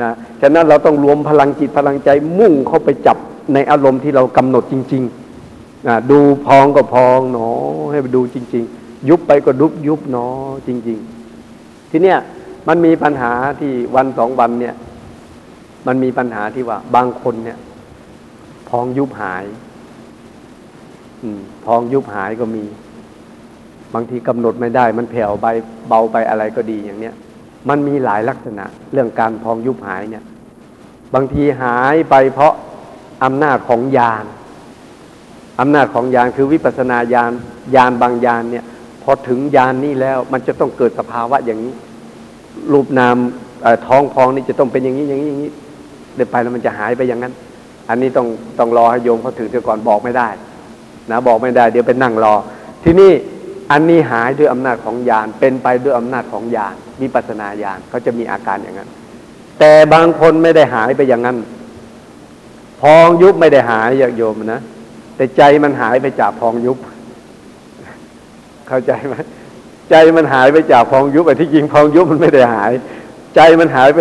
นะฉะนั้นเราต้องรวมพลังจิตพลังใจมุ่งเข้าไปจับในอารมณ์ที่เรากำหนดจริงๆนะดูพองก็พองหนอให้ไปดูจริง ๆ ยุบไปก็ยุบยุบหนอจริง ๆ ทีเนี้ยมันมีปัญหาที่วันสองวันเนี่ย มันมีปัญหาที่ว่า บางคนเนี่ย พองยุบหาย อืม พองยุบหายก็มี บางทีกำหนดไม่ได้ มันแผ่วไปเบาไปอะไรก็ดีอย่างเนี้ย มันมีหลายลักษณะ เรื่องการพองยุบหายเนี่ย บางทีหายไปเพราะอำนาจของญาณอำนาจของญาณคือวิปัสนาญาณญาณบางญาณเนี่ยพอถึงญาณนี้แล้ว มันจะต้องเกิดสภาวะอย่างนี้ รูปนามท้องพองนี่จะต้องเป็นอย่างนี้อย่างนี้อย่างนี้เดินไปแล้วมันจะหายไปอย่างนั้น อันนี้ต้องต้องรอให้โยมเขาถึงเสียก่อนบอกไม่ได้ นะบอกไม่ได้ เดี๋ยวไปนั่งรอ ที่นี่ อันนี้หายด้วยอำนาจของญาณเป็นไปด้วยอำนาจของญาณวิปัสนาญาณเขาจะมีอาการอย่างนั้น แต่บางคนไม่ได้หายไปอย่างนั้น พองยุบไม่ได้หายอย่างโยมนะแต่ใจมันหายไปจากพองยุบ เข้าใจไหมใจมันหายไปจากพองยุบไอ้ที่จริงพองยุบมันไม่ได้หาย ใจมันหายไป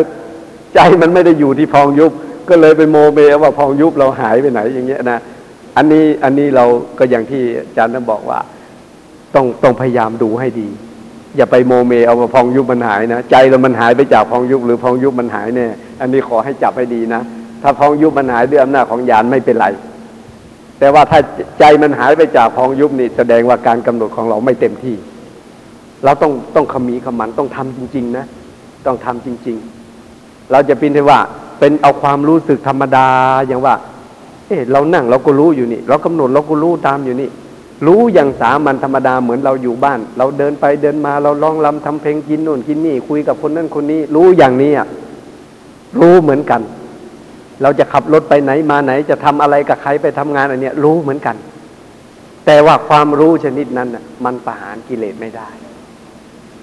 ใจมันไม่ได้อยู่ที่พองยุบ ก็เลยไปโมเมว่าพองยุบเราหายไปไหนอย่างเงี้ยนะอันนี้อันนี้เราก็อย่างที่อาจารย์นั้นบอกว่า ต้องต้องพยายามดูให้ดี อย่าไปโมเมเอาว่าพองยุบมันหายนะ ใจเรามันหายไปจากพองยุบหรือพองยุบมันหายแน่อันนี้ขอให้จับให้ดีนะ ถ้าพองยุบมันหายด้วยอำนาจของญาณไม่เป็นไร แต่ว่าถ้าใจมันหายไปจากพองยุบนี่แสดงว่าการกำหนดของเราไม่เต็มที่ เราต้องต้องขมีขมันต้องทำจริง ๆ นะ ต้องทำจริง ๆ เราจะเป็นที่ว่า เป็นเอาความรู้สึกธรรมดาอย่างว่า เอ๊ะเรานั่งเราก็รู้อยู่นี่ เรากำหนดเราก็รู้ตามอยู่นี่ รู้อย่างสามัญธรรมดาเหมือนเราอยู่บ้าน เราเดินไปเดินมาเราร้องรำทำเพลงกินโน่นกินนี่ คุยกับคนนั้นคนนี้ รู้อย่างนี้อะรู้เหมือนกัน เราจะขับรถไปไหนมาไหน จะทำอะไรกับใครไปทำงานอันเนี้ยรู้เหมือนกัน แต่ว่าความรู้ชนิดนั้นน่ะมันประหารกิเลสไม่ได้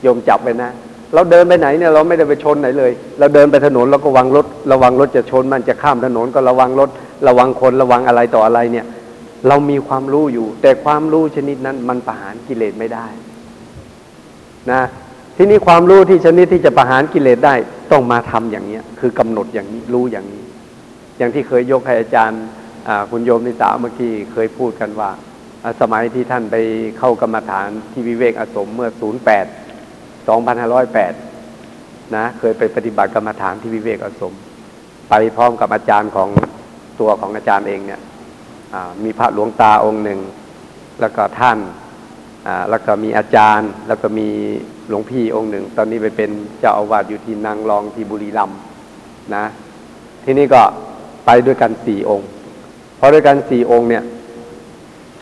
โยมจับไปนะเราเดินไปไหนเนี่ยเราไม่ได้ไปชนไหนเลย เราเดินไปถนนเราก็ระวังรถ ระวังรถจะชนมันจะข้ามถนนก็ระวังรถ ระวังคนระวังอะไรต่ออะไรเนี่ย เรามีความรู้อยู่ แต่ความรู้ชนิดนั้นมันประหารกิเลสไม่ได้นะที่นี้ความรู้ที่ชนิดที่จะประหารกิเลสได้ต้องมาทำอย่างเนี้ย คือกำหนดอย่างนี้รู้อย่างนี้ อย่างที่เคยยกให้อาจารย์คุณโยมนิสาเมื่อกี้เคยพูดกันว่า สมัยที่ท่านไปเข้ากรรมฐานที่วิเวกอสมเมื่อ 08 2508 นะ เคยไปปฏิบัติกรรมฐานที่วิเวกอสม ไปพร้อมกับอาจารย์ของตัวของอาจารย์เองเนี่ย มีพระหลวงตาองค์หนึ่ง แล้วก็ท่านแล้วก็มีอาจารย์ แล้วก็มีหลวงพี่องค์หนึ่ง ตอนนี้ไปเป็นเจ้าอาวาสอยู่ที่นางรองที่บุรีรัมย์นะ ที่นี่ก็ไปด้วยกันสี่องค์เพราะด้วยกันสี่องค์เนี่ย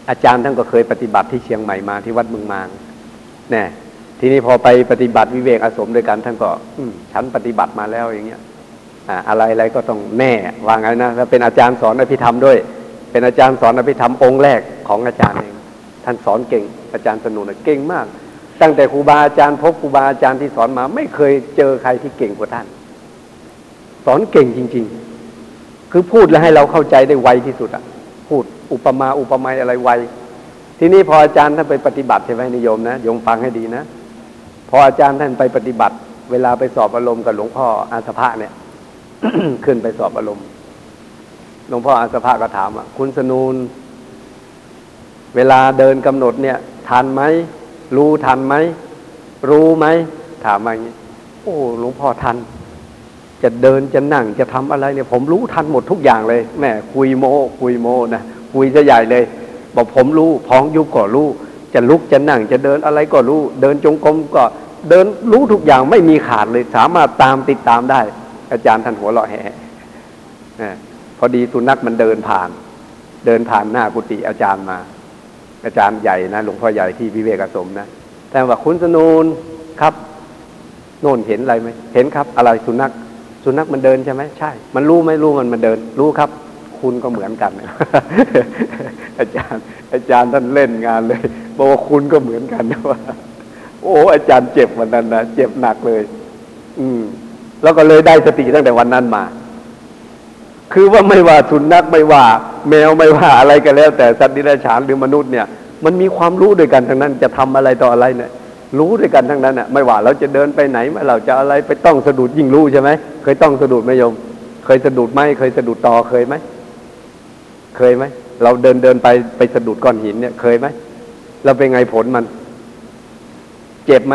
อาจารย์ท่านก็เคยปฏิบัติที่เชียงใหม่มาที่วัดเมืองมางแน่ทีนี้พอไปปฏิบัติวิเวกอาสมด้วยกันท่านก็ อืฉันปฏิบัติมาแล้วอย่างเงี้ย อ่า อะไรอะไรก็ต้องแน่ว่าไงนะแล้วเป็นอาจารย์สอนอภิธรรมด้วย เป็นอาจารย์สอนอภิธรรมองค์แรกของอาจารย์เองท่านสอนเก่ง อาจารย์สนุนเก่งมาก ตั้งแต่ครูบาอาจารย์พบครูบาอาจารย์ที่สอนมา ไม่เคยเจอใครที่เก่งกว่าท่าน สอนเก่งจริง ๆ คือพูดแล้วให้เราเข้าใจได้ไวที่สุดอะพูดอุปมาอุปไมยอะไรไวทีนี้พออาจารย์ท่านไปปฏิบัติใช่ไหมนิยมนะโยมฟังให้ดีนะพออาจารย์ท่านไปปฏิบัติ เวลาไปสอบอารมณ์กับหลวงพ่ออาสภะเนี่ยขึ้นไปสอบอารมณ์ หลวงพ่ออาสภะก็ถามว่าคุณสนูน เวลาเดินกำหนดเนี่ย ทันไหม รู้ทันไหม รู้ไหม ถามมาอย่างนี้ โอ้หลวงพ่อทัน จะเดินจะนั่งจะทำอะไรเนี่ย ผมรู้ทันหมดทุกอย่างเลยแม่คุยโมคุยโมนะคุยจะใหญ่เลย บอกผมรู้พองยุบก็รู้ จะลุกจะนั่งจะเดินอะไรก็รู้ เดินจงกรมก็เดินรู้ทุกอย่างไม่มีขาดเลย สามารถตามติดตามได้ อาจารย์ท่านหัวเราะแห่ พอดีสุนัขมันเดินผ่าน เดินผ่านหน้ากุฏิอาจารย์มา อาจารย์ใหญ่นะหลวงพ่อใหญ่ที่วิเวกสมนะแต่ว่าคุณสนูนครับ โน่นเห็นอะไรไหมเห็นครับ อะไรสุนัขสุนัขมันเดินใช่ไหมใช่ มันรู้ไหมรู้มันมันเดิน รู้ครับ คุณก็เหมือนกัน อาจารย์ อาจารย์ท่านเล่นงานเลยบอกว่าคุณก็เหมือนกันนะว่าโอ้ อาจารย์เจ็บวันนั้นนะเจ็บหนักเลย อืม แล้วก็เลยได้สติตั้งแต่วันนั้นมา คือว่าไม่ว่าสุนัขไม่ว่า แมวไม่ว่าอะไรก็แล้ว แต่สัตว์ดิบฉานหรือมนุษย์เนี่ย มันมีความรู้ด้วยกันทั้งนั้น จะทำอะไรต่ออะไรเนี่ย รู้ด้วยกันทั้งนั้นอะไม่ว่าเราจะเดินไปไหนไม่เราจะอะไรไปต้องสะดุดยิ่งรู้ใช่ไหมเคยต้องสะดุดไหมโยม เคยสะดุดไหมเคยสะดุดต่อเคยไหมเคยไหมเราเดินเดินไปไปสะดุดก้อนหินเนี่ย เคยไหมเราเป็นไงผลมัน เจ็บไหม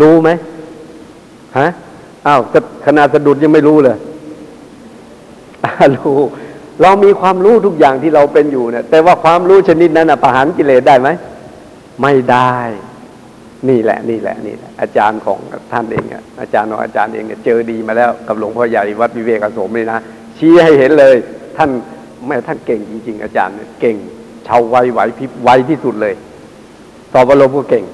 รู้ไหมฮะอ้าวขนาดสะดุดยังไม่รู้เลย รู้ เรามีความรู้ทุกอย่างที่เราเป็นอยู่เนี่ย แต่ว่าความรู้ชนิดนั้นนะประหารกิเลสได้ไหม ไม่ได้ นี่แหละ นี่แหละ นี่แหละ อาจารย์ของท่านเองอะอาจารย์ของอาจารย์เองเนี่ยเจอดีมาแล้วกับหลวงพ่อใหญ่วัดวิเวกอโสมนี่นะชี้ให้เห็นเลย ท่านแม่ท่านเก่งจริง ๆ อาจารย์เนี่ยเก่งชาวไวไหวพิบไวที่สุดเลยสอบอารมณ์ก็เก่ง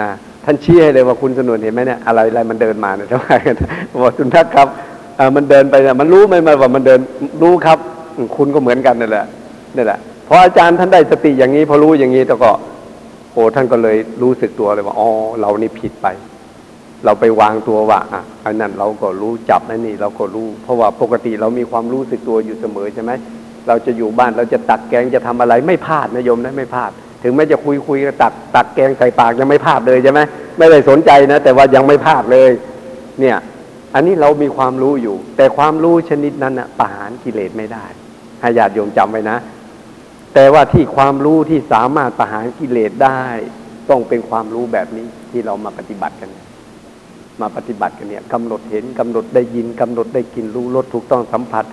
นะท่านชี้ให้เลยว่าคุณสนุนเห็นไหมเนี่ยอะไรอะไรมันเดินมาเนี่ยทำไมกันบอกคุณทักครับ มันเดินไปเนี่ยมันรู้ไหมมันว่ามันเดินรู้ครับ คุณก็เหมือนกันนั่นแหละนี่แหละพออาจารย์ท่านได้สติอย่างนี้พอรู้อย่างนี้แล้วก็โอ้ท่านก็เลยรู้สึกตัวเลยว่าอ๋อเรานี่ผิดไป เราไปวางตัวว่าอะอันนั้นเราก็รู้จับอันนี้เราก็รู้ เพราะว่าปกติเรามีความรู้สึกตัวอยู่เสมอใช่ไหมเราจะอยู่บ้านเราจะตักแกงจะทำอะไรไม่พลาดนะโยมนะไม่พลาด ถึงแม้จะคุยคุยก็ตักตักแกงใส่ปากยังไม่พลาดเลยใช่ไหมไม่ได้สนใจนะ แต่ว่ายังไม่พลาดเลย เนี่ย อันนี้เรามีความรู้อยู่ แต่ความรู้ชนิดนั้นนะประหารกิเลสไม่ได้ให้ญาติโยมจำไว้นะ แต่ว่าที่ความรู้ที่สามารถประหารกิเลสได้ ต้องเป็นความรู้แบบนี้ที่เรามาปฏิบัติกัน มาปฏิบัติกันเนี่ยกำหนดเห็นกำหนดได้ยินกำหนดได้กินรู้รสถูกต้องสัมผัส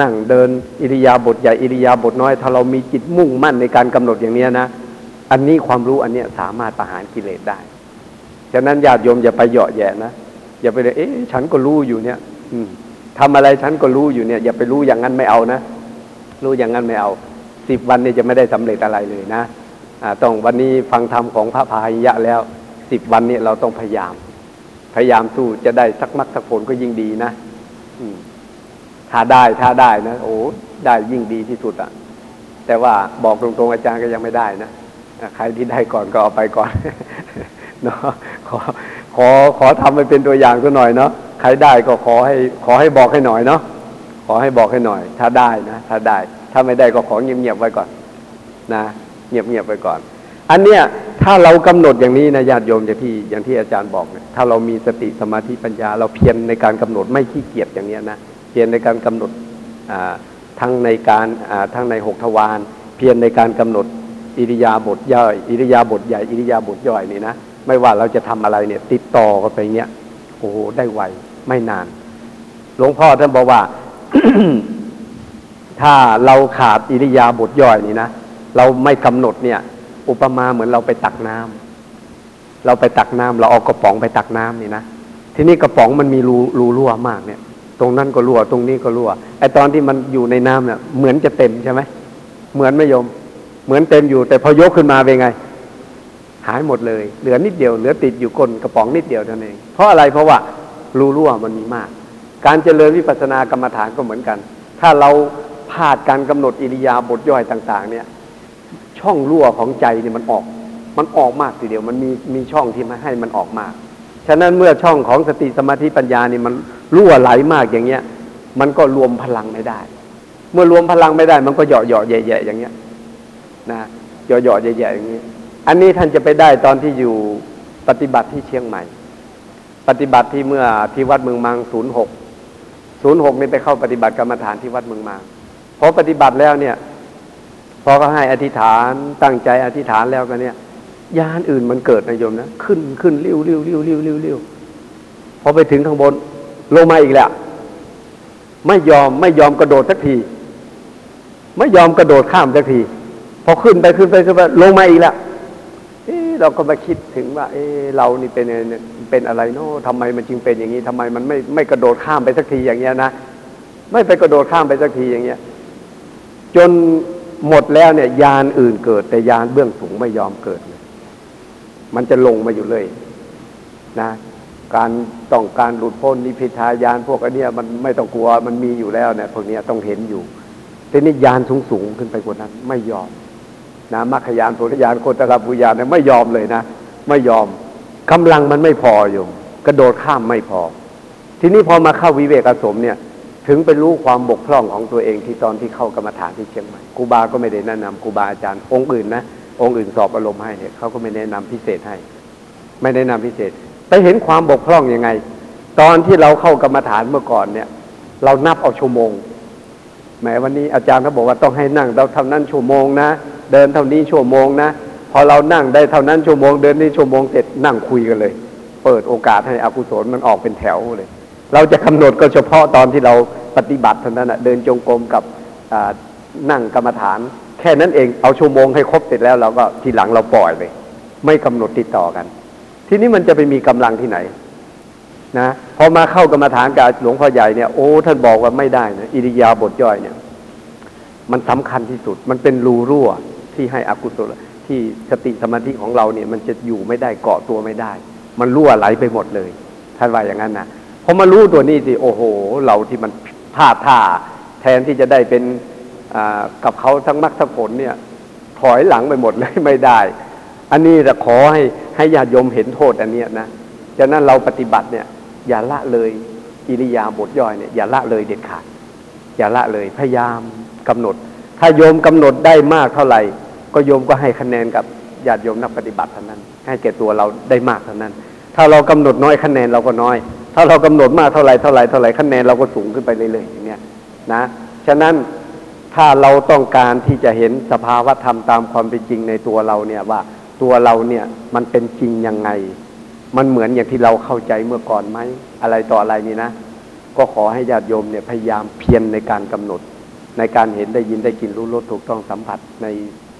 นั่งเดิน อิริยาบถใหญ่อิริยาบถน้อย ถ้าเรามีจิตมุ่งมั่นในการกำหนดอย่างเนี้ยนะอันนี้ความรู้อันเนี้ยสามารถประหารกิเลสได้ฉะนั้นญาติโยมอย่าไปเหยาะแย่นะ อย่าไปเลยเอ๊ะฉันก็รู้อยู่เนี่ย อืมทำอะไรฉันก็รู้อยู่เนี่ย อย่าไปรู้อย่างนั้นไม่เอานะรู้อย่างนั้นไม่เอาสิบวันนี้จะไม่ได้สำเร็จอะไรเลยนะอ่าต้องวันนี้ฟังธรรมของพระพาหิยะแล้วสิบวันนี้เราต้องพยายาม พยายามสู้จะได้สักมักสักผลก็ยิ่งดีนะอืมถ้าได้ถ้าได้นะโอ้ได้ยิ่งดีที่สุดอะ่ะ แต่ว่าบอกตรงๆอาจารย์ก็ยังไม่ได้นะใครที่ได้ก่อนก็เอาไปก่อน เนาะขอขอขอทำไปเป็นตัวอย่างสักหน่อยเนาะใครได้ก็ขอให้ขอให้บอกให้หน่อยเนาะขอให้บอกให้หน่อย ถ้าได้นะถ้าได้ ถ้าไม่ได้ก็ขอเงียบๆไว้ก่อน นะ เงียบๆไว้ก่อน อันเนี้ยถ้าเรากำหนดอย่างนี้นะญาติโยมอย่างที่อย่างที่อาจารย์บอกเนี่ยถ้าเรามีสติสมาธิปัญญา เราเพียรในการกำหนดไม่ขี้เกียจอย่างเนี้ยนะเพียรในการกำหนดอ่าทั้งในการอ่าทั้งในหกทวารเพียรในการกำหนดอิริยาบถย่อยอิริยาบถใหญ่อิริยาบถย่อยนี่นะ ไม่ว่าเราจะทำอะไรเนี่ย ติดต่อกันไปเงี้ยโอ้โหได้ไวไม่นาน หลวงพ่อท่านบอกว่า ถ้าเราขาดอิริยาบถย่อยนี่นะเราไม่กำหนดเนี่ย อุปมาเหมือนเราไปตักน้ำเราไปตักน้ำเราเอากระป๋องไปตักน้ำนี่นะทีนี้กระป๋องมันมีรูรูรั่วมากเนี่ย ตรงนั้นก็รั่ว ตรงนี้ก็รั่วไอตอนที่มันอยู่ในน้ำเนี่ยเหมือนจะเต็มใช่ไหมเหมือนไหม่ยม เหมือนเต็มอยู่ แต่พอยกขึ้นมาเป็นไง หายหมดเลย เหลือนิดเดียว เหลือติดอยู่ก้นกระป๋องนิดเดียวเท่านั้นเองเพราะอะไรเพราะว่ารูรั่วมันมีมาก การเจริญวิปัสสนากรรมฐานก็เหมือนกัน ถ้าเราพลาดการกำหนดอิริยาบถย่อยต่าง ๆ เนี่ย ช่องรั่วของใจเนี่ยมันออก มันออกมากทีเดียว มันมีมีช่องที่มาให้มันออกมากฉะนั้นเมื่อช่องของสติสมาธิปัญญานี่มันรั่วไหลมากอย่างเงี้ย มันก็รวมพลังไม่ได้ เมื่อรวมพลังไม่ได้ มันก็เหยาะเหยาะแย่ๆอย่างเงี้ยนะเหยาะเหยาะแย่ๆอย่างเงี้ย อันนี้ท่านจะไปได้ตอนที่อยู่ปฏิบัติที่เชียงใหม่ ปฏิบัติที่เมื่อที่วัดเมืองมังศูนย์หกศูนย์หกนี่ไปเข้าปฏิบัติกรรมฐานที่วัดเมืองมังพอปฏิบัติแล้วเนี่ย พอเขาให้อธิษฐานตั้งใจอธิษฐานแล้วกันเนี่ยยานอื่นมันเกิดนะโยมนะขึ้นขึ้นเลี้ยวเลี้ยวเลี้ยวเลี้ยวเลี้ยวเลี้ยวพอไปถึงข้างบน ลงมาอีกแล้วไม่ยอมไม่ยอมกระโดดสักที ไม่ยอมกระโดดข้ามสักที พอขึ้นไปขึ้นไปขึ้นไปลงมาอีกแล้ว เราก็มาคิดถึงว่า เอ๊ะเรานี่เป็นเป็นอะไรเนาะทำไมมันจึงเป็นอย่างนี้ทำไมมันไม่ไม่กระโดดข้ามไปสักทีอย่างเงี้ยนะไม่ไปกระโดดข้ามไปสักทีอย่างเงี้ย จนหมดแล้วเนี่ย ยานอื่นเกิด แต่ยานเบื้องสูงไม่ยอมเกิดเลยมันจะลงมาอยู่เลย นะ การต้องการหลุดพ้นนิพพิทายานพวกอันเนี้ยมันไม่ต้องกลัวมันมีอยู่แล้วเนี่ยพวกเนี้ยต้องเห็นอยู่แต่นี่ยานสูงสูงขึ้นไปกว่านั้น ไม่ยอม นะมรรคยานโพธิยานโคตรบุญาณเนี่ยไม่ยอมเลยนะ ไม่ยอมกำลังมันไม่พออยู่ กระโดดข้ามไม่พอ ทีนี้พอมาเข้าวิเวกสมเนี่ย ถึงไปรู้ความบกพร่องของตัวเองที่ตอนที่เข้ากรรมฐานที่เชียงใหม่ครูบาก็ไม่ได้แนะนำครูบาอาจารย์องค์อื่นนะองค์อื่นสอบอารมณ์ให้เนี่ยเขาก็ไม่แนะนำพิเศษให้ ไม่แนะนำพิเศษ ไปเห็นความบกพร่องยังไง ตอนที่เราเข้ากรรมฐานเมื่อก่อนเนี่ย เรานับเอาชั่วโมงแหมวันนี้อาจารย์เขาบอกว่าต้องให้นั่งเราท่านั้นชั่วโมงนะ เดินเท่านี้ชั่วโมงนะพอเรานั่งได้เท่านั้นชั่วโมงเดินนี่ชั่วโมงเสร็จนั่งคุยกันเลย เปิดโอกาสให้อกุศลมันออกเป็นแถวเลย เราจะกำหนดก็เฉพาะตอนที่เราปฏิบัติเท่านั้นนะเดินจงกรมกับนั่งกรรมฐาน แค่นั้นเองเอาชั่วโมงให้ครบเสร็จแล้วเราก็ทีหลังเราปล่อยเลย ไม่กำหนดติดต่อกัน ทีนี้มันจะไปมีกำลังที่ไหนนะพอมาเข้ากรรมฐานกับหลวงพ่อใหญ่เนี่ยโอ้ท่านบอกว่าไม่ได้นะอิริยาบถย่อยเนี่ย มันสำคัญที่สุดมันเป็นรูรั่ว ที่ให้อกุศลที่สติสมาธิของเราเนี่ยมันจะอยู่ไม่ได้เกาะตัวไม่ได้ มันรั่วไหลไปหมดเลยท่านว่าอย่างนั้นนะพอมารู้ตัวนี้สิโอ้โห เราที่มันพลาดท่า แทนที่จะได้เป็นกับเขาทั้งมรรคทั้งผลเนี่ยถอยหลังไปหมดเลยไม่ได้ อันนี้จะขอให้ให้ญาติโยมเห็นโทษอันเนี้ยนะฉะนั้นเราปฏิบัติเนี่ย อย่าละเลยอิริยาบถย่อยเนี่ยอย่าละเลยเด็ดขาดอย่าละเลยพยายามกำหนด ถ้าโยมกำหนดได้มากเท่าไหร่ ก็โยมก็ให้คะแนนกับญาติโยมนักปฏิบัติเท่านั้น ให้แก่ตัวเราได้มากเท่านั้น ถ้าเรากำหนดน้อยคะแนนเราก็น้อย ถ้าเรากำหนดมากเท่าไหร่เท่าไหร่เท่าไหร่คะแนนเราก็สูงขึ้นไปเรื่อยๆอย่างเนี้ยนะฉะนั้นถ้าเราต้องการที่จะเห็นสภาวะธรรมตามความเป็นจริงในตัวเราเนี่ยว่าตัวเราเนี่ยมันเป็นจริงยังไง มันเหมือนอย่างที่เราเข้าใจเมื่อก่อนไหมอะไรต่ออะไรนี่นะ ก็ขอให้ญาติโยมเนี่ยพยายามเพียรในการกำหนด ในการเห็นได้ยินได้กินรู้รสถูกต้องสัมผัสใน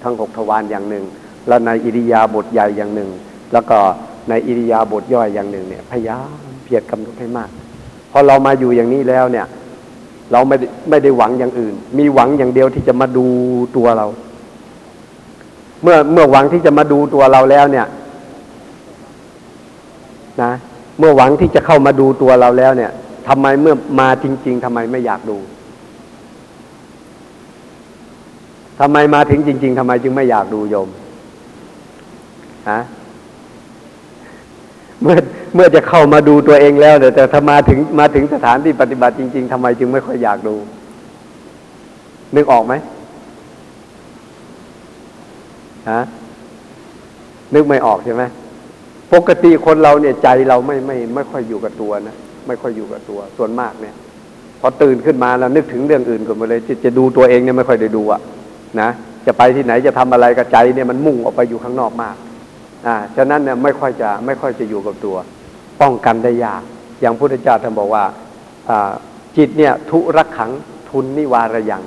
ทั้งหกทวารอย่างหนึ่ง แล้วในอิริยาบถใหญ่อย่างหนึ่ง แล้วก็ในอิริยาบถย่อยอย่างหนึ่งเนี่ยพยายามเพียรกำหนดให้มากพอเรามาอยู่อย่างนี้แล้วเนี่ย เราไม่ไม่ได้หวังอย่างอื่น มีหวังอย่างเดียวที่จะมาดูตัวเรา เมื่อเมื่อหวังที่จะมาดูตัวเราแล้วเนี่ย นะ เมื่อหวังที่จะเข้ามาดูตัวเราแล้วเนี่ยทำไมเมื่อมาจริง ๆทำไมไม่อยากดู ทำไมมาถึงจริง ๆทำไมจึงไม่อยากดูโยมฮะเมื่อเมื่อจะเข้ามาดูตัวเองแล้วแต่แต่ถ้ามาถึงมาถึงสถานที่ปฏิบัติจริง ๆทำไมจึงไม่ค่อยอยากดู นึกออกไหมฮะนึกไม่ออกใช่ไหมปกติคนเราเนี่ยใจเราไม่ไม่ไม่ค่อยอยู่กับตัวนะไม่ค่อยอยู่กับตัว ส่วนมากเนี่ย พอตื่นขึ้นมาแล้วนึกถึงเรื่องอื่นก่อนมาเลยจะจะดูตัวเองเนี่ยไม่ค่อยได้ดูอะ นะจะไปที่ไหนจะทำอะไรกับใจเนี่ยมันมุ่งออกไปอยู่ข้างนอกมากอ่าฉะนั้นเนี่ยไม่ค่อยจะไม่ค่อยจะอยู่กับตัว ป้องกันได้ยาก อย่างพุทธเจ้าท่านบอกว่าอ่าจิตเนี่ยทุรักขังทุนนิวารยัง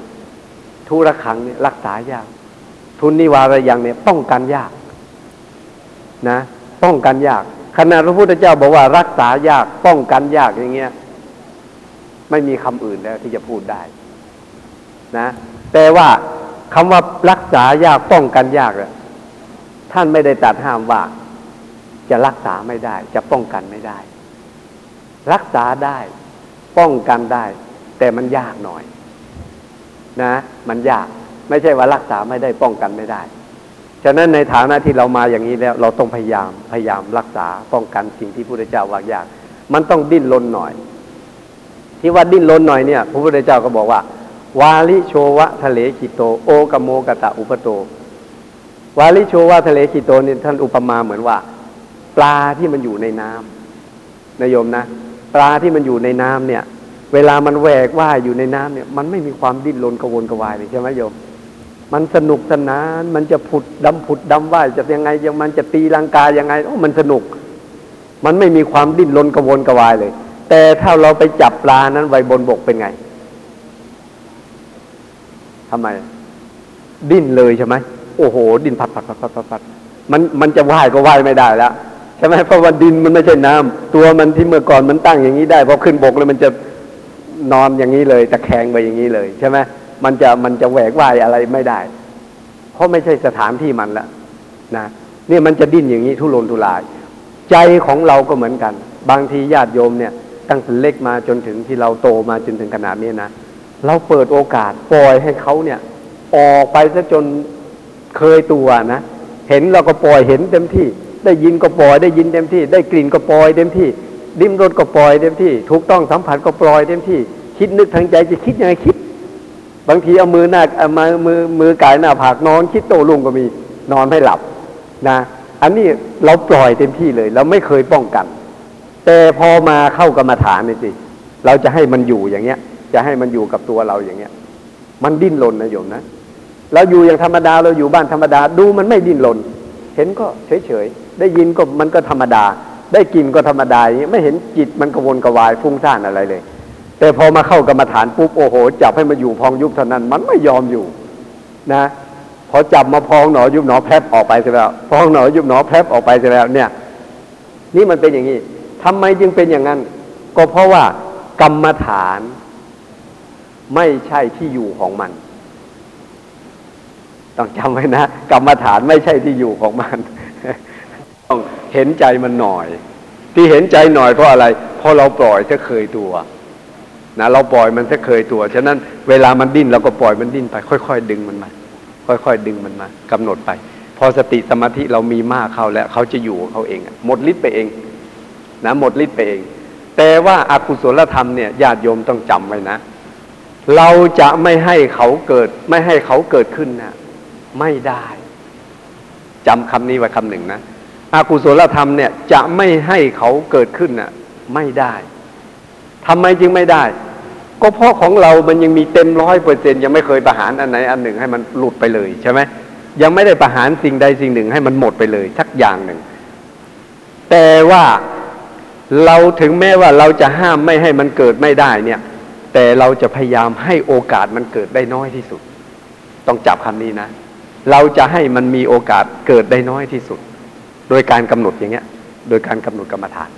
ทุรักขังเนี่ยรักษายาก ทุนนิวารยังเนี่ยป้องกันยากนะป้องกันยากขณะพระพุทธเจ้าบอกว่ารักษายากป้องกันยากอย่างเงี้ยไม่มีคำอื่นแล้วที่จะพูดได้ นะ แต่ว่า คำว่ารักษายากป้องกันยากอะท่านไม่ได้ตัดห้ามว่า จะรักษาไม่ได้ จะป้องกันไม่ได้ รักษาได้ ป้องกันได้ แต่มันยากหน่อย นะ มันยาก ไม่ใช่ว่ารักษาไม่ได้ป้องกันไม่ได้ฉะนั้นในฐานะที่เรามาอย่างนี้แล้ว เราต้องพยายามพยายามรักษาป้องกันสิ่งที่พระพุทธเจ้าว่ายาก มันต้องดิ้นรนหน่อย ที่ว่าดิ้นรนหน่อยเนี่ย พระพุทธเจ้าก็บอกว่า วาลิโชวะทะเลกิโต โอกโมกตะอุปโต วาลิโชวะทะเลกิโตนี่ท่านอุปมาเหมือนว่า ปลาที่มันอยู่ในน้ำนายโยมนะ ปลาที่มันอยู่ในน้ำเนี่ย เวลามันแหวกว่ายอยู่ในน้ำเนี่ย มันไม่มีความดิ้นรนกระวนกระวายเลยใช่ไหมโยม มันสนุกสนาน มันจะผุดดำผุดดำว่ายจะยังไงยังมันจะตีลังกายังไงโอ้มันสนุก มันไม่มีความดิ้นรนกระวนกระวายเลย แต่ถ้าเราไปจับปลานั้นไว้บนบกเป็นไง ทำไม ดิ้นเลยใช่ไหมโอ้โห ดิ้นผัดผัดผัดผัดผัดผัดมันมันจะว่ายก็ว่ายไม่ได้แล้วใช่ไหมเพราะว่าดินมันไม่ใช่น้ำตัวมันที่เมื่อก่อนมันตั้งอย่างนี้ได้พอขึ้นบกแล้วมันจะนอนอย่างนี้เลยตะแคงไปอย่างนี้เลยใช่ไหมมันจะมันจะแหวกว่ายอะไรไม่ได้ เพราะไม่ใช่สถานที่มันละนะนี่มันจะดิ้นอย่างนี้ทุรนทุราย ใจของเราก็เหมือนกัน บางทีญาติโยมเนี่ย ตั้งแต่เล็กมาจนถึงที่เราโตมาจนถึงขนาดนี้นะ เราเปิดโอกาสปล่อยให้เขาเนี่ย ออกไปซะจนเคยตัวนะ เห็นเราก็ปล่อยเห็นเต็มที่ ได้ยินก็ปล่อยได้ยินเต็มที่ ได้กลิ่นก็ปล่อยเต็มที่ ดิ้มรสก็ปล่อยเต็มที่ ถูกต้องสัมผัสก็ปล่อยเต็มที่ คิดนึกทางใจจะคิดยังไงคิด บางทีเอามือหน้าเอามามือมือกายหน้าผากนอน คิดโตลุงก็มีนอนไม่หลับนะอันนี้เราปล่อยเต็มที่เลย เราไม่เคยป้องกัน แต่พอมาเข้ากรรมฐานนี่สิเราจะให้มันอยู่อย่างเงี้ย จะให้มันอยู่กับตัวเราอย่างเงี้ย มันดิ้นรนนะโยมนะเราอยู่อย่างธรรมดาเราอยู่บ้านธรรมดาดูมันไม่ดิ้นรนเห็นก็เฉยๆได้ยินก็มันก็ธรรมดา ได้กินก็ธรรมดาอย่างเงี้ยไม่เห็นจิตมันกระวนกระวายฟุ้งซ่านอะไรเลย แต่พอมาเข้ากรรมฐานปุ๊บโอ้โห จับให้มันอยู่พองยุบเท่านั้น มันไม่ยอมอยู่นะพอจับมาพองหนอยุบหนอแพรบออกไปเสร็จแล้วพองหนอยุบหนอแพรบออกไปเสร็จแล้วเนี่ย นี่มันเป็นอย่างนี้ทำไมจึงเป็นอย่างนั้น ก็เพราะว่ากรรมฐาน ไม่ใช่ที่อยู่ของมัน ต้องจำไว้นะกรรมฐานไม่ใช่ที่อยู่ของมัน ต้องเห็นใจมันหน่อย ที่เห็นใจหน่อยเพราะอะไรเพราะเราปล่อยจะเคยตัวนะเราปล่อยมันจะเคยตัว ฉะนั้นเวลามันดิ้นเราก็ปล่อยมันดิ้นไป ค่อย ๆ ดึงมันมา ค่อย ๆ ดึงมันมากำหนดไป พอสติสมาธิเรามีมากเข้าแล้วเขาจะอยู่ของเขาเองหมดฤทธิ์ไปเอง นะหมดฤทธิ์ไปเอง แต่ว่าอากุศลธรรมเนี่ยญาติโยมต้องจำไว้นะ เราจะไม่ให้เขาเกิด ไม่ให้เขาเกิดขึ้นนะไม่ได้จำคำนี้ไว้คำหนึ่งนะอากุศลธรรมเนี่ย จะไม่ให้เขาเกิดขึ้นนะไม่ได้ทำไมจึงไม่ได้ ก็เพราะของเรามันยังมีเต็มร้อยเปอร์เซ็นยังไม่เคยประหารอันไหนอันหนึ่งให้มันหลุดไปเลยใช่ไหมยังไม่ได้ประหารสิ่งใดสิ่งหนึ่งให้มันหมดไปเลยสักอย่างหนึ่ง แต่ว่าเราถึงแม้ว่าเราจะห้ามไม่ให้มันเกิดไม่ได้เนี่ย แต่เราจะพยายามให้โอกาสมันเกิดได้น้อยที่สุด ต้องจับคำนี้นะ เราจะให้มันมีโอกาสเกิดได้น้อยที่สุด โดยการกำหนดอย่างเงี้ย โดยการกำหนดกรรมฐาน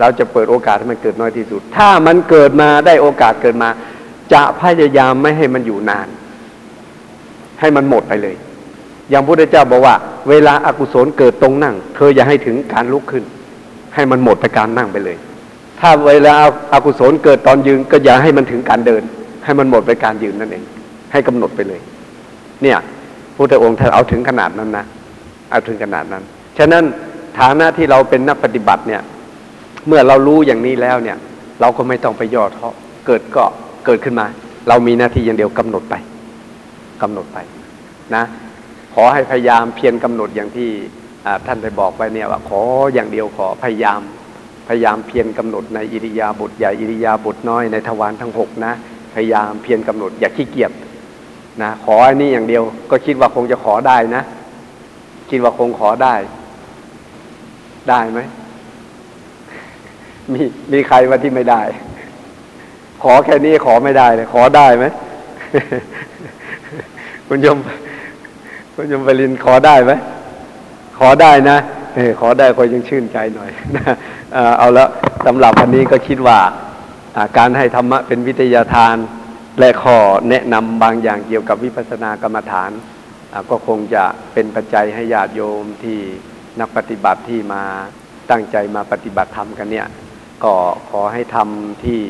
เราจะเปิดโอกาสให้มันเกิดน้อยที่สุด ถ้ามันเกิดมาได้โอกาสเกิดมา จะพยายามไม่ให้มันอยู่นาน ให้มันหมดไปเลย อย่างพระพุทธเจ้าบอกว่า เวลาอากุศลเกิดตรงนั่ง เธออย่าให้ถึงการลุกขึ้น ให้มันหมดไปการนั่งไปเลย ถ้าเวลาอากุศลเกิดตอนยืนก็อย่าให้มันถึงการเดิน ให้มันหมดไปการยืนนั่นเอง ให้กำหนดไปเลย เนี่ยพระองค์ท่านเอาถึงขนาดนั้นนะเอาถึงขนาดนั้น ฉะนั้นฐานะที่เราเป็นนักปฏิบัติเนี่ย เมื่อเรารู้อย่างนี้แล้วเนี่ย เราก็ไม่ต้องไปย่อท้อเกิดก็เกิดขึ้นมา เรามีหน้าที่อย่างเดียวกำหนดไปกำหนดไปนะ ขอให้พยายามเพียรกำหนดอย่างที่ท่านได้บอกไปเนี่ยว่าขออย่างเดียวขอพยายาม พยายามเพียรกำหนดในอิริยาบถใหญ่อิริยาบถน้อยในทวารทั้งหกนะพยายามเพียรกำหนดอย่าขี้เกียจนะขออันนี้อย่างเดียว ก็คิดว่าคงจะขอได้นะ คิดว่าคงขอได้ ได้ไหมมีมีใครมาที่ไม่ได้ ขอแค่นี้ขอไม่ได้เลยขอได้ไหมคุณยมคุณยมไปรินขอได้ไหมขอได้นะเออขอได้ก็ยังชื่นใจหน่อยนะ เอาละสำหรับวันนี้ก็คิดว่าการให้ธรรมะเป็นวิทยาทาน และข้อแนะนำบางอย่างเกี่ยวกับวิปัสสนากรรมฐาน ก็คงจะเป็นปัจจัยให้ญาติโยมที่นักปฏิบัติที่มาตั้งใจมาปฏิบัติธรรมกันเนี่ย ก็ขอให้ทำที่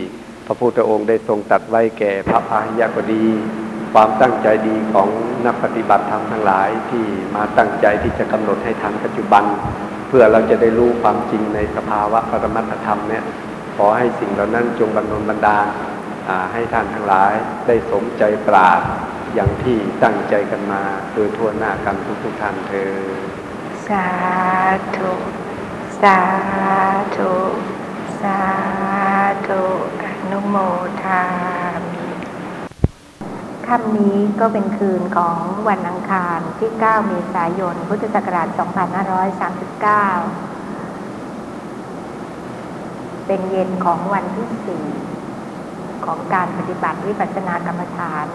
พระพุทธองค์ได้ทรงตัดไว้แก่พระพาหิยะก็ดี ความตั้งใจดีของนักปฏิบัติธรรมทั้งหลายที่มาตั้งใจที่จะกำหนดให้ทันปัจจุบัน พื่อเราจะได้รู้ความจริงในสภาวะปรมัตธรรมเนี่ยขอให้สิ่งเหล่านั้นจงบรรนบรรดาให้ท่านทั้งหลายได้สมใจปราดอย่างที่ตั้งใจกันมาโดยทั่วหน้ากันทุกๆท่านเธอสาธุสาธุสาธุอนุโมทา ค่ำนี้ก็เป็นคืนของวันอังคารที่ 9 เมษายน พุทธศักราช 2539 เป็นเย็นของวันที่ 4 ของการปฏิบัติวิปัสสนากรรมฐาน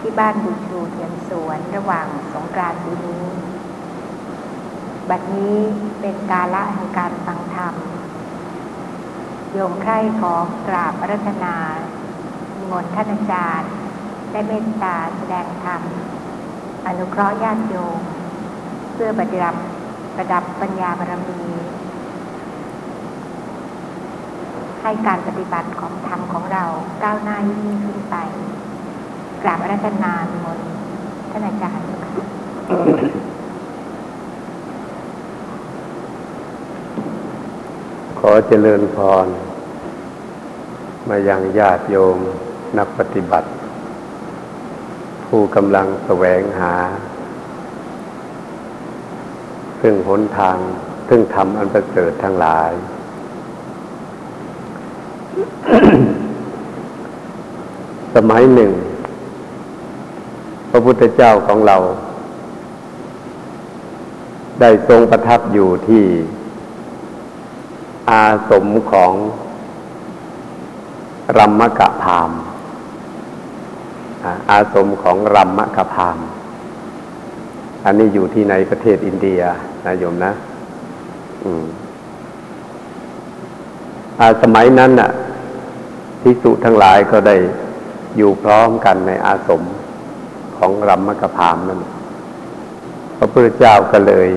ที่บ้านบุญชูเทียนสวนระหว่างสงกรานต์ปีนี้ บัดนี้เป็นกาละแห่งการฟังธรรม โยมใคร่ขอกราบอารัธนามนท่านอาจารย์ ได้เมตตาแสดงธรรมอนุเคราะห์ญาติโยมเพื่อประดับประดับปัญญาบารมี ให้การปฏิบัติของธรรมของเราก้าวหน้ายิ่งขึ้นไป กราบอารัธนามน์ท่านอาจารย์ค่ะขอเจริญพร มายังญาติโยมนักปฏิบัติ ผู้กำลังแสวงหา ซึ่งหนทาง ซึ่งทำอันประเสริฐทั้งหลาย สมัยหนึ่ง พระพุทธเจ้าของเรา ได้ทรงประทับอยู่ที่อาสมของรัมมกะพาม อาสมของรัมมกะพาม อันนี้อยู่ที่ในประเทศอินเดียนะโยมนะอืมอาสมัยนั้นน่ะพิสุทั้งหลายก็ได้อยู่พร้อมกันในอาสมของรัมมะกพามนั่นพระพุทธเจ้าก็เลย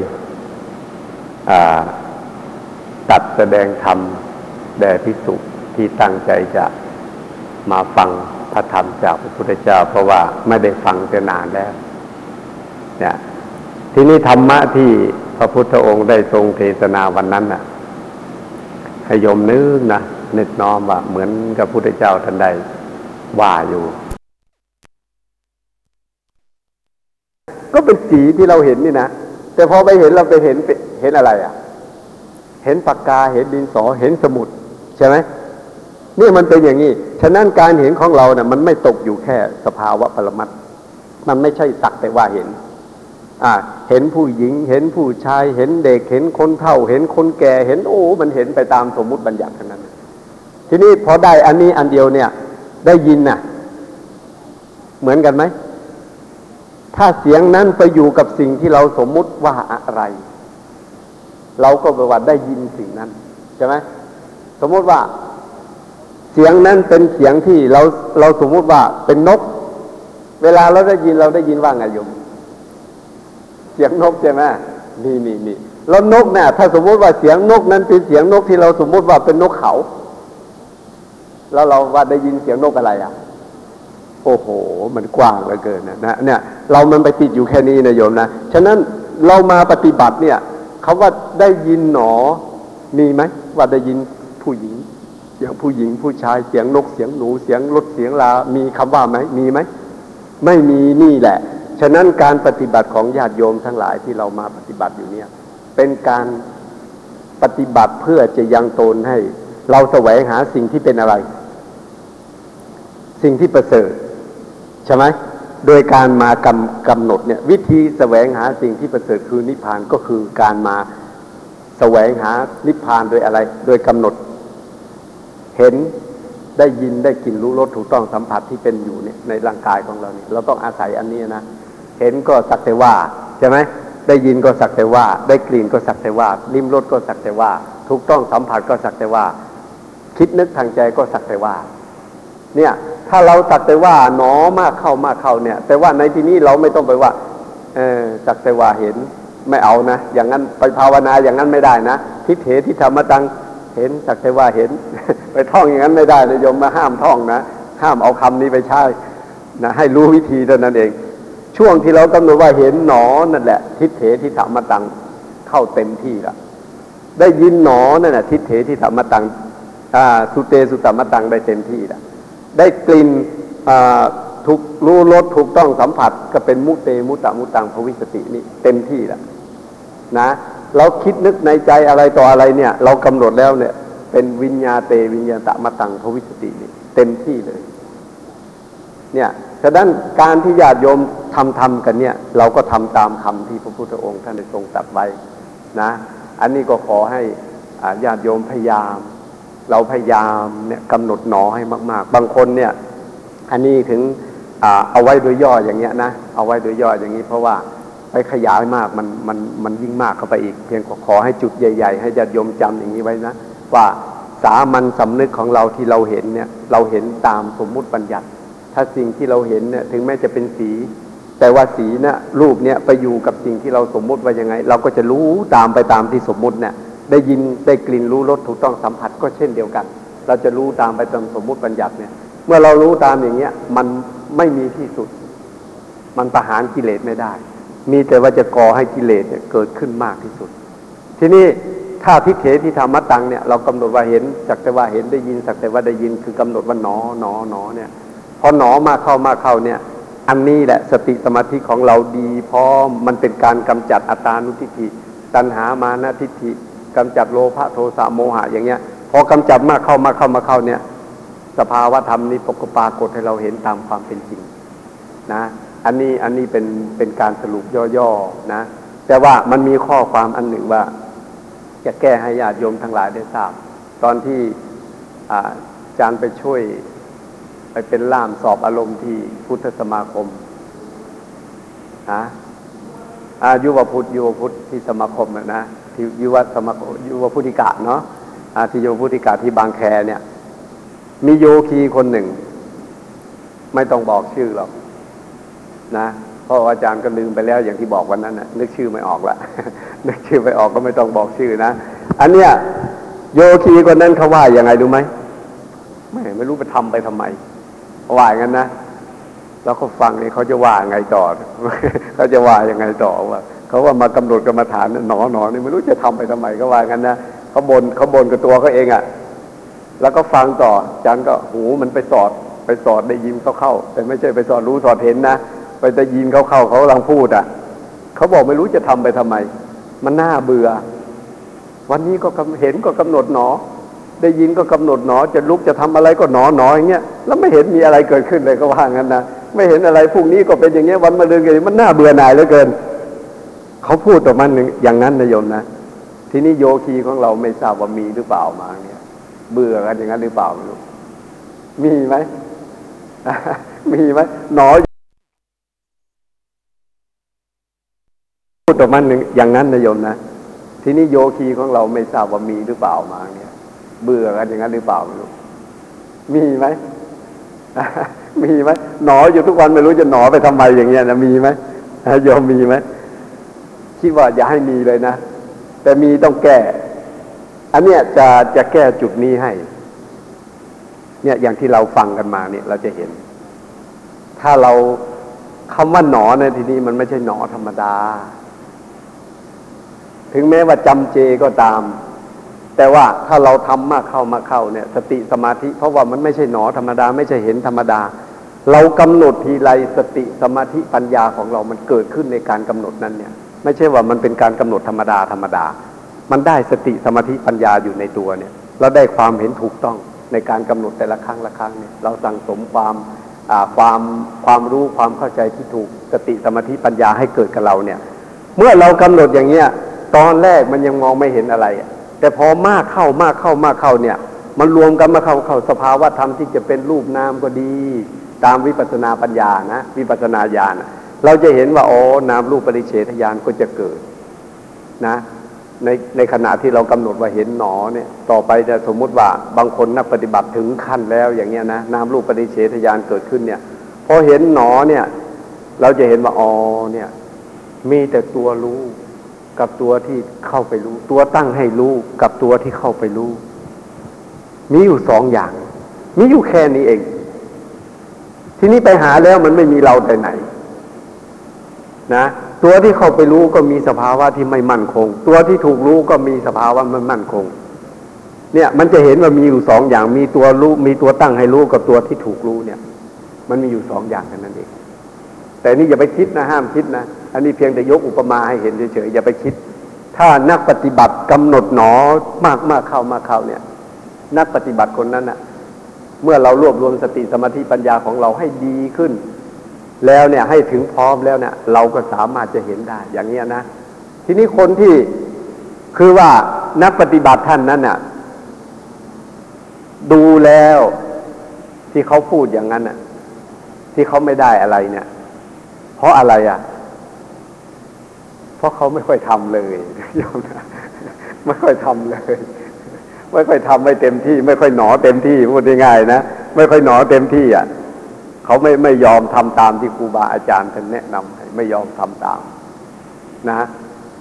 ตัดแสดงธรรมแด่พิสุที่ตั้งใจจะมาฟัง พระธรรมจากพระพุทธเจ้า เพราะว่าไม่ได้ฟังจะนานแล้วเนี่ยทีนี้ธรรมะที่พระพุทธองค์ได้ทรงเทศนาวันนั้นน่ะ ให้ยมนึกนะนึกน้อมว่าเหมือนกับพุทธเจ้าท่านใดว่าอยู่ ก็เป็นสีที่เราเห็นนี่นะแต่พอไปเห็นเราไปเห็นเห็นอะไรอะ เห็นปากกาเห็นดินสอเห็นสมุดใช่ไหม นี่มันเป็นอย่างนี้ ฉะนั้นการเห็นของเราเนี่ยมันไม่ตกอยู่แค่สภาวะปรมัตมันไม่ใช่สักแต่ว่าเห็น อ่า เห็นผู้หญิง เห็นผู้ชาย เห็นเด็ก เห็นคนเฒ่า เห็นคนแก่ เห็นโอ้ มันเห็นไปตามสมมุติบัญญัติทั้งนั้น ทีนี้พอได้อันนี้อันเดียวเนี่ย ได้ยินน่ะ เหมือนกันไหม ถ้าเสียงนั้นไปอยู่กับสิ่งที่เราสมมุติว่าอะไร เราก็แปลว่าได้ยินสิ่งนั้นใช่ไหม สมมติว่า เสียงนั้นเป็นเสียงที่เราเราสมมุติว่าเป็นนก เวลาเราได้ยินเราได้ยินว่าไงโยมเสียงนกใช่ไหมนี่นี่นี่แล้วนกเนี่ยถ้าสมมุติว่าเสียงนกนั้นเป็นเสียงนกที่เราสมมุติว่าเป็นนกเขา แล้วเราว่าได้ยินเสียงนกอะไรอะ โอ้โห มันกว้างเหลือเกินนะนะเนี่ย เรามันไปติดอยู่แค่นี้นะโยมนะฉะนั้นเรามาปฏิบัติเนี่ยเขาว่าได้ยินหนอมีไหมว่าได้ยินผู้หญิง เสียงผู้หญิงผู้ชายเสียงนกเสียงหนูเสียงรถเสียงลา มีคำว่าไหมมีไหมไม่มีนี่แหละ ฉะนั้นการปฏิบัติของญาติโยมทั้งหลายที่เรามาปฏิบัติอยู่เนี่ย เป็นการปฏิบัติเพื่อจะยังตนให้ เราแสวงหาสิ่งที่เป็นอะไร สิ่งที่ประเสริฐใช่ไหมโดยการมากำกำหนดเนี่ยวิธีแสวงหาสิ่งที่ประเสริฐคือนิพพานก็คือการมาแสวงหานิพพานโดยอะไร โดยกำหนด เห็นได้ยินได้กลิ่นรู้รสถูกต้องสัมผัสที่เป็นอยู่เนี่ยในร่างกายของเราเนี่ยเราต้องอาศัยอันนี้นะเห็นก็สักแต่ว่าใช่ไหมได้ยินก็สักแต่ว่า ได้กลิ่นก็สักแต่ว่าลิ้มรสก็สักแต่ว่า ถูกต้องสัมผัสก็สักแต่ว่า คิดนึกทางใจก็สักแต่ว่า เนี่ยถ้าเราสักแต่ว่าหนอมากเข้ามากเข้าเนี่ย แต่ว่าในที่นี้เราไม่ต้องไปว่าเออสักแต่ว่าเห็นไม่เอานะอย่างนั้นไปภาวนาอย่างนั้นไม่ได้นะทิเถที่ธรรมตัง เห็นสักแต่ว่าเห็น ไปท่องอย่างนั้นไม่ได้เลยโยมมาห้ามท่องนะห้ามเอาคำนี้ไปใช้นะให้รู้วิธีเท่านั้นเอง ช่วงที่เรากำหนดว่าเห็นหนอนั่นแหละ ทิฏเถที่ธรรมตังเข้าเต็มที่ละได้ยินหนอนั่นแหละทิฏเฐ ทิฏฐมัตตังอ่าสุเตสุตตมัตตังได้เต็มที่ละได้กลิ่นถูกรู้รสถูกต้องสัมผัส ก็เป็นมุเตมุตตมัตตังภวิสสตินี่เต็มที่ละนะ เราคิดนึกในใจอะไรต่ออะไรเนี่ย เรากำหนดแล้วเนี่ย เป็นวิญญาเตวิญญาตมัตตังภวิสสตินี่เต็มที่เลย เนี่ยฉะนั้นการที่ญาติโยมทำทำกันเนี่ย เราก็ทำตามคำที่พระพุทธองค์ท่านได้ทรงตรัสไว้นะ อันนี้ก็ขอให้ญาติโยมพยายาม เราพยายามเนี่ยกำหนดหนอให้มาก ๆ บางคนเนี่ย อันนี้ถึงเอาไว้โดยย่ออย่างเงี้ยนะเอาไว้โดยย่ออย่างนี้เพราะว่า ไปขยายมากมันมันมันยิ่งมากเข้าไปอีก เพียงขอให้จุดใหญ่ ๆ ให้ญาติโยมจำอย่างนี้ไว้นะ ว่าสามัญสำนึกของเราที่เราเห็นเนี่ยเราเห็นตามสมมุติบัญญัติ ถ้าสิ่งที่เราเห็นเนี่ยถึงแม้จะเป็นสี แต่ว่าสีเนี่ยรูปเนี่ยไปอยู่กับสิ่งที่เราสมมุติว่ายังไง เราก็จะรู้ตามไปตามที่สมมุติเนี่ยได้ยินได้กลิ่นรู้รสถูกต้องสัมผัสก็เช่นเดียวกัน เราจะรู้ตามไปตามสมมุติบัญญัติเนี่ยเมื่อเรารู้ตามอย่างเงี้ยมันไม่มีที่สุด มันประหารกิเลสไม่ได้ มีแต่ว่าจะก่อให้กิเลสเนี่ยเกิดขึ้นมากที่สุด ทีนี้ถ้าทิเถที่ธรรมตังเนี่ยเรากำหนดว่าเห็นสักแต่ว่าเห็นได้ยินสักแต่ว่าได้ยินคือกำหนดว่าหนอหนอหนอเนี่ยพอหนอมาเข้ามาเข้าเนี่ย อันนี้แหละสติสมาธิของเราดีเพร้อมมันเป็นการกำจัดอัตานุทิฏฐิตัณหามานะทิฏฐิกำจัดโลภะโทสะโมหะอย่างเงี้ย พอกำจัดมากเข้ามากเข้ามาเข้าเนี่ย สภาวะธรรมนี้ปกปรากฏให้เราเห็นตามความเป็นจริงนะ อันนี้อันนี้เป็นเป็นการสรุปย่อๆนะ แต่ว่ามันมีข้อความอันหนึ่งว่า จะแก้ให้ญาติโยมทั้งหลายได้ทราบ ตอนที่อาจารย์ไปช่วย ไปเป็นล่ามสอบอารมณ์ที่พุทธสมาคมนะอายุวพุทธยุวพุทธที่สมาคมอะนะที่ยุวสมาคมยุวพุทธิกะเนาะอาที่ยุวพุทธิกะที่บางแคเนี่ย มีโยคีคนหนึ่ง ไม่ต้องบอกชื่อหรอก นะเพราะว่าอาจารย์ก็ลืมไปแล้วอย่างที่บอกวันนั้นนะนึกชื่อไม่ออกละนึกชื่อไม่ออกก็ไม่ต้องบอกชื่อนะ อันเนี้ยโยคีคนนั้นเขาว่ายังไงรู้ไหมไม่ไม่รู้ไปทำไปทำไมว่าอย่างนั้นนะแล้วเขาฟังนี่เขาจะว่าไงต่อเขาจะว่ายังไงต่อว่าเขาว่ามากำหนดกรรมฐานน่ะหนอหนอนี่ไม่รู้จะทำไปทำไมก็ว่างั้นนะเขาบนเขาบนกับตัวเขาเองอะ่ะ แล้วก็ฟังต่อจารย์ก็หูมันไปสอดไปสอดได้ยินเข้าเข้าแต่ไม่ใช่ไปสอดรู้สอดเห็นนะ ไปได้ยินเขาเข้าเขากำลังพูดอะเขาบอกไม่รู้จะทำไปทำไม มันน่าเบื่อ วันนี้ก็กเห็นก็กำหนดหนอ ได้ยินก็กำหนดหนอ จะลุกจะทำอะไรก็หนอหนออย่างเงี้ยแล้วไม่เห็นมีอะไรเกิดขึ้นเลยก็ว่างั้นนะไม่เห็นอะไรพรุ่งนี้ก็เป็นอย่างเงี้ยวันมะรืนก็มันน่าเบื่อหน่ายเหลือเกินเขาพูดต่อมันอย่างนั้นนะโยมนะทีนี้โยคีของเราไม่ทราบว่ามีหรือเปล่ามาเนี่ย เบื่อกันอย่างนั้นหรือเปล่าไม่รู้มีไหมมีไหมหนอ พูดต่อมันอย่างนั้นนะโยมนะทีนี้โยคีของเราไม่ทราบว่ามีหรือเปล่ามาเนี่ย เบื่อกันอย่างนั้นหรือเปล่าไม่รู้มีไหมมีไหมหนออยู่ทุกวันไม่รู้จะหนอไปทำไมอย่างเงี้ยนะมีไหมโยมมีไหมคิดว่าอย่าให้มีเลยนะแต่มีต้องแก้ อันเนี้ยจะจะแก้จุดนี้ให้ เนี่ยอย่างที่เราฟังกันมาเนี่ย เราจะเห็น ถ้าเราคำว่าหนอในที่นี้มันไม่ใช่หนอธรรมดา ถึงแม้ว่าจำเจก็ตาม แต่ว่าถ้าเราทำมากเข้ามากเข้าเนี่ย สติสมาธิ เพราะว่ามันไม่ใช่หนอธรรมดา ไม่ใช่เห็นธรรมดา เรากำหนดทีไรสติสมาธิปัญญาของเรามันเกิดขึ้นในการกำหนดนั้นเนี่ย ไม่ใช่ว่ามันเป็นการกำหนดธรรมดาธรรมดา มันได้สติสมาธิปัญญาอยู่ในตัวเนี่ยเราได้ความเห็นถูกต้องในการกำหนดแต่ละครั้งละครั้งเนี่ยเราสั่งสมความความความรู้ความเข้าใจที่ถูกสติสมาธิปัญญาให้เกิดกับเราเนี่ย เมื่อเรากำหนดอย่างเงี้ย ตอนแรกมันยังมองไม่เห็นอะไร แต่พอมากเข้ามากเข้ามากเข้าเนี่ย มันรวมกันมาเข้าเข้าสภาวะธรรมที่จะเป็นรูปนามก็ดี ตามวิปัสนาปัญญานะ วิปัสนาญาณเราจะเห็นว่าอ๋อนามรูปปริเฉทญาณก็จะเกิดนะในในขณะที่เรากำหนดว่าเห็นหนอเนี่ย ต่อไปจะสมมุติว่าบางคนนักปฏิบัติถึงขั้นแล้วอย่างเงี้ยนะนามรูปปริเฉทญาณเกิดขึ้นเนี่ยพอเห็นหนอเนี่ย เราจะเห็นว่าอ๋อเนี่ย มีแต่ตัวรู้ กับตัวที่เข้าไปรู้ ตัวตั้งให้รู้กับตัวที่เข้าไปรู้ มีอยู่สองอย่าง มีอยู่แค่นี้เอง ทีนี้ไปหาแล้วมันไม่มีเราแต่ไหน นะตัวที่เข้าไปรู้ก็มีสภาวะที่ไม่มั่นคง ตัวที่ถูกรู้ก็มีสภาวะไม่มั่นคง เนี่ยมันจะเห็นว่ามีอยู่สองอย่าง มีตัวรู้ มีตัวตั้งให้รู้กับตัวที่ถูกรู้เนี่ย มันมีอยู่สองอย่างกันนั่นเอง แต่นี่อย่าไปคิดนะห้ามคิดนะ อันนี้เพียงแต่ยกอุปมาให้เห็นเฉยๆอย่าไปคิด ถ้านักปฏิบัติกำหนดหนอมากมากเข้ามากเข้าเนี่ย นักปฏิบัติคนนั้นนะ่ะ เมื่อเรารวบรวมสติสมาธิปัญญาของเราให้ดีขึ้น แล้วเนี่ยให้ถึงพร้อมแล้วเนี่ย เราก็สามารถจะเห็นได้ อย่างนี้นะ ทีนี้คนที่คือว่านักปฏิบัติท่านนั้นเนี่ยดูแล้วที่เขาพูดอย่างนั้นน่ะ ที่เขาไม่ได้อะไรเนี่ย เพราะอะไรอะ เพราะเขาไม่ค่อยทำเลยยอมนะไม่ค่อยทำเลย ไม่ค่อยทำไม่เต็มที่ ไม่ค่อยหนอเต็มที่พูดง่ายๆนะไม่ค่อยหนอเต็มที่อะเขาไม่ไม่ยอมทำตามที่ครูบาอาจารย์ท่านแนะนำให้ไม่ยอมทำตาม นะ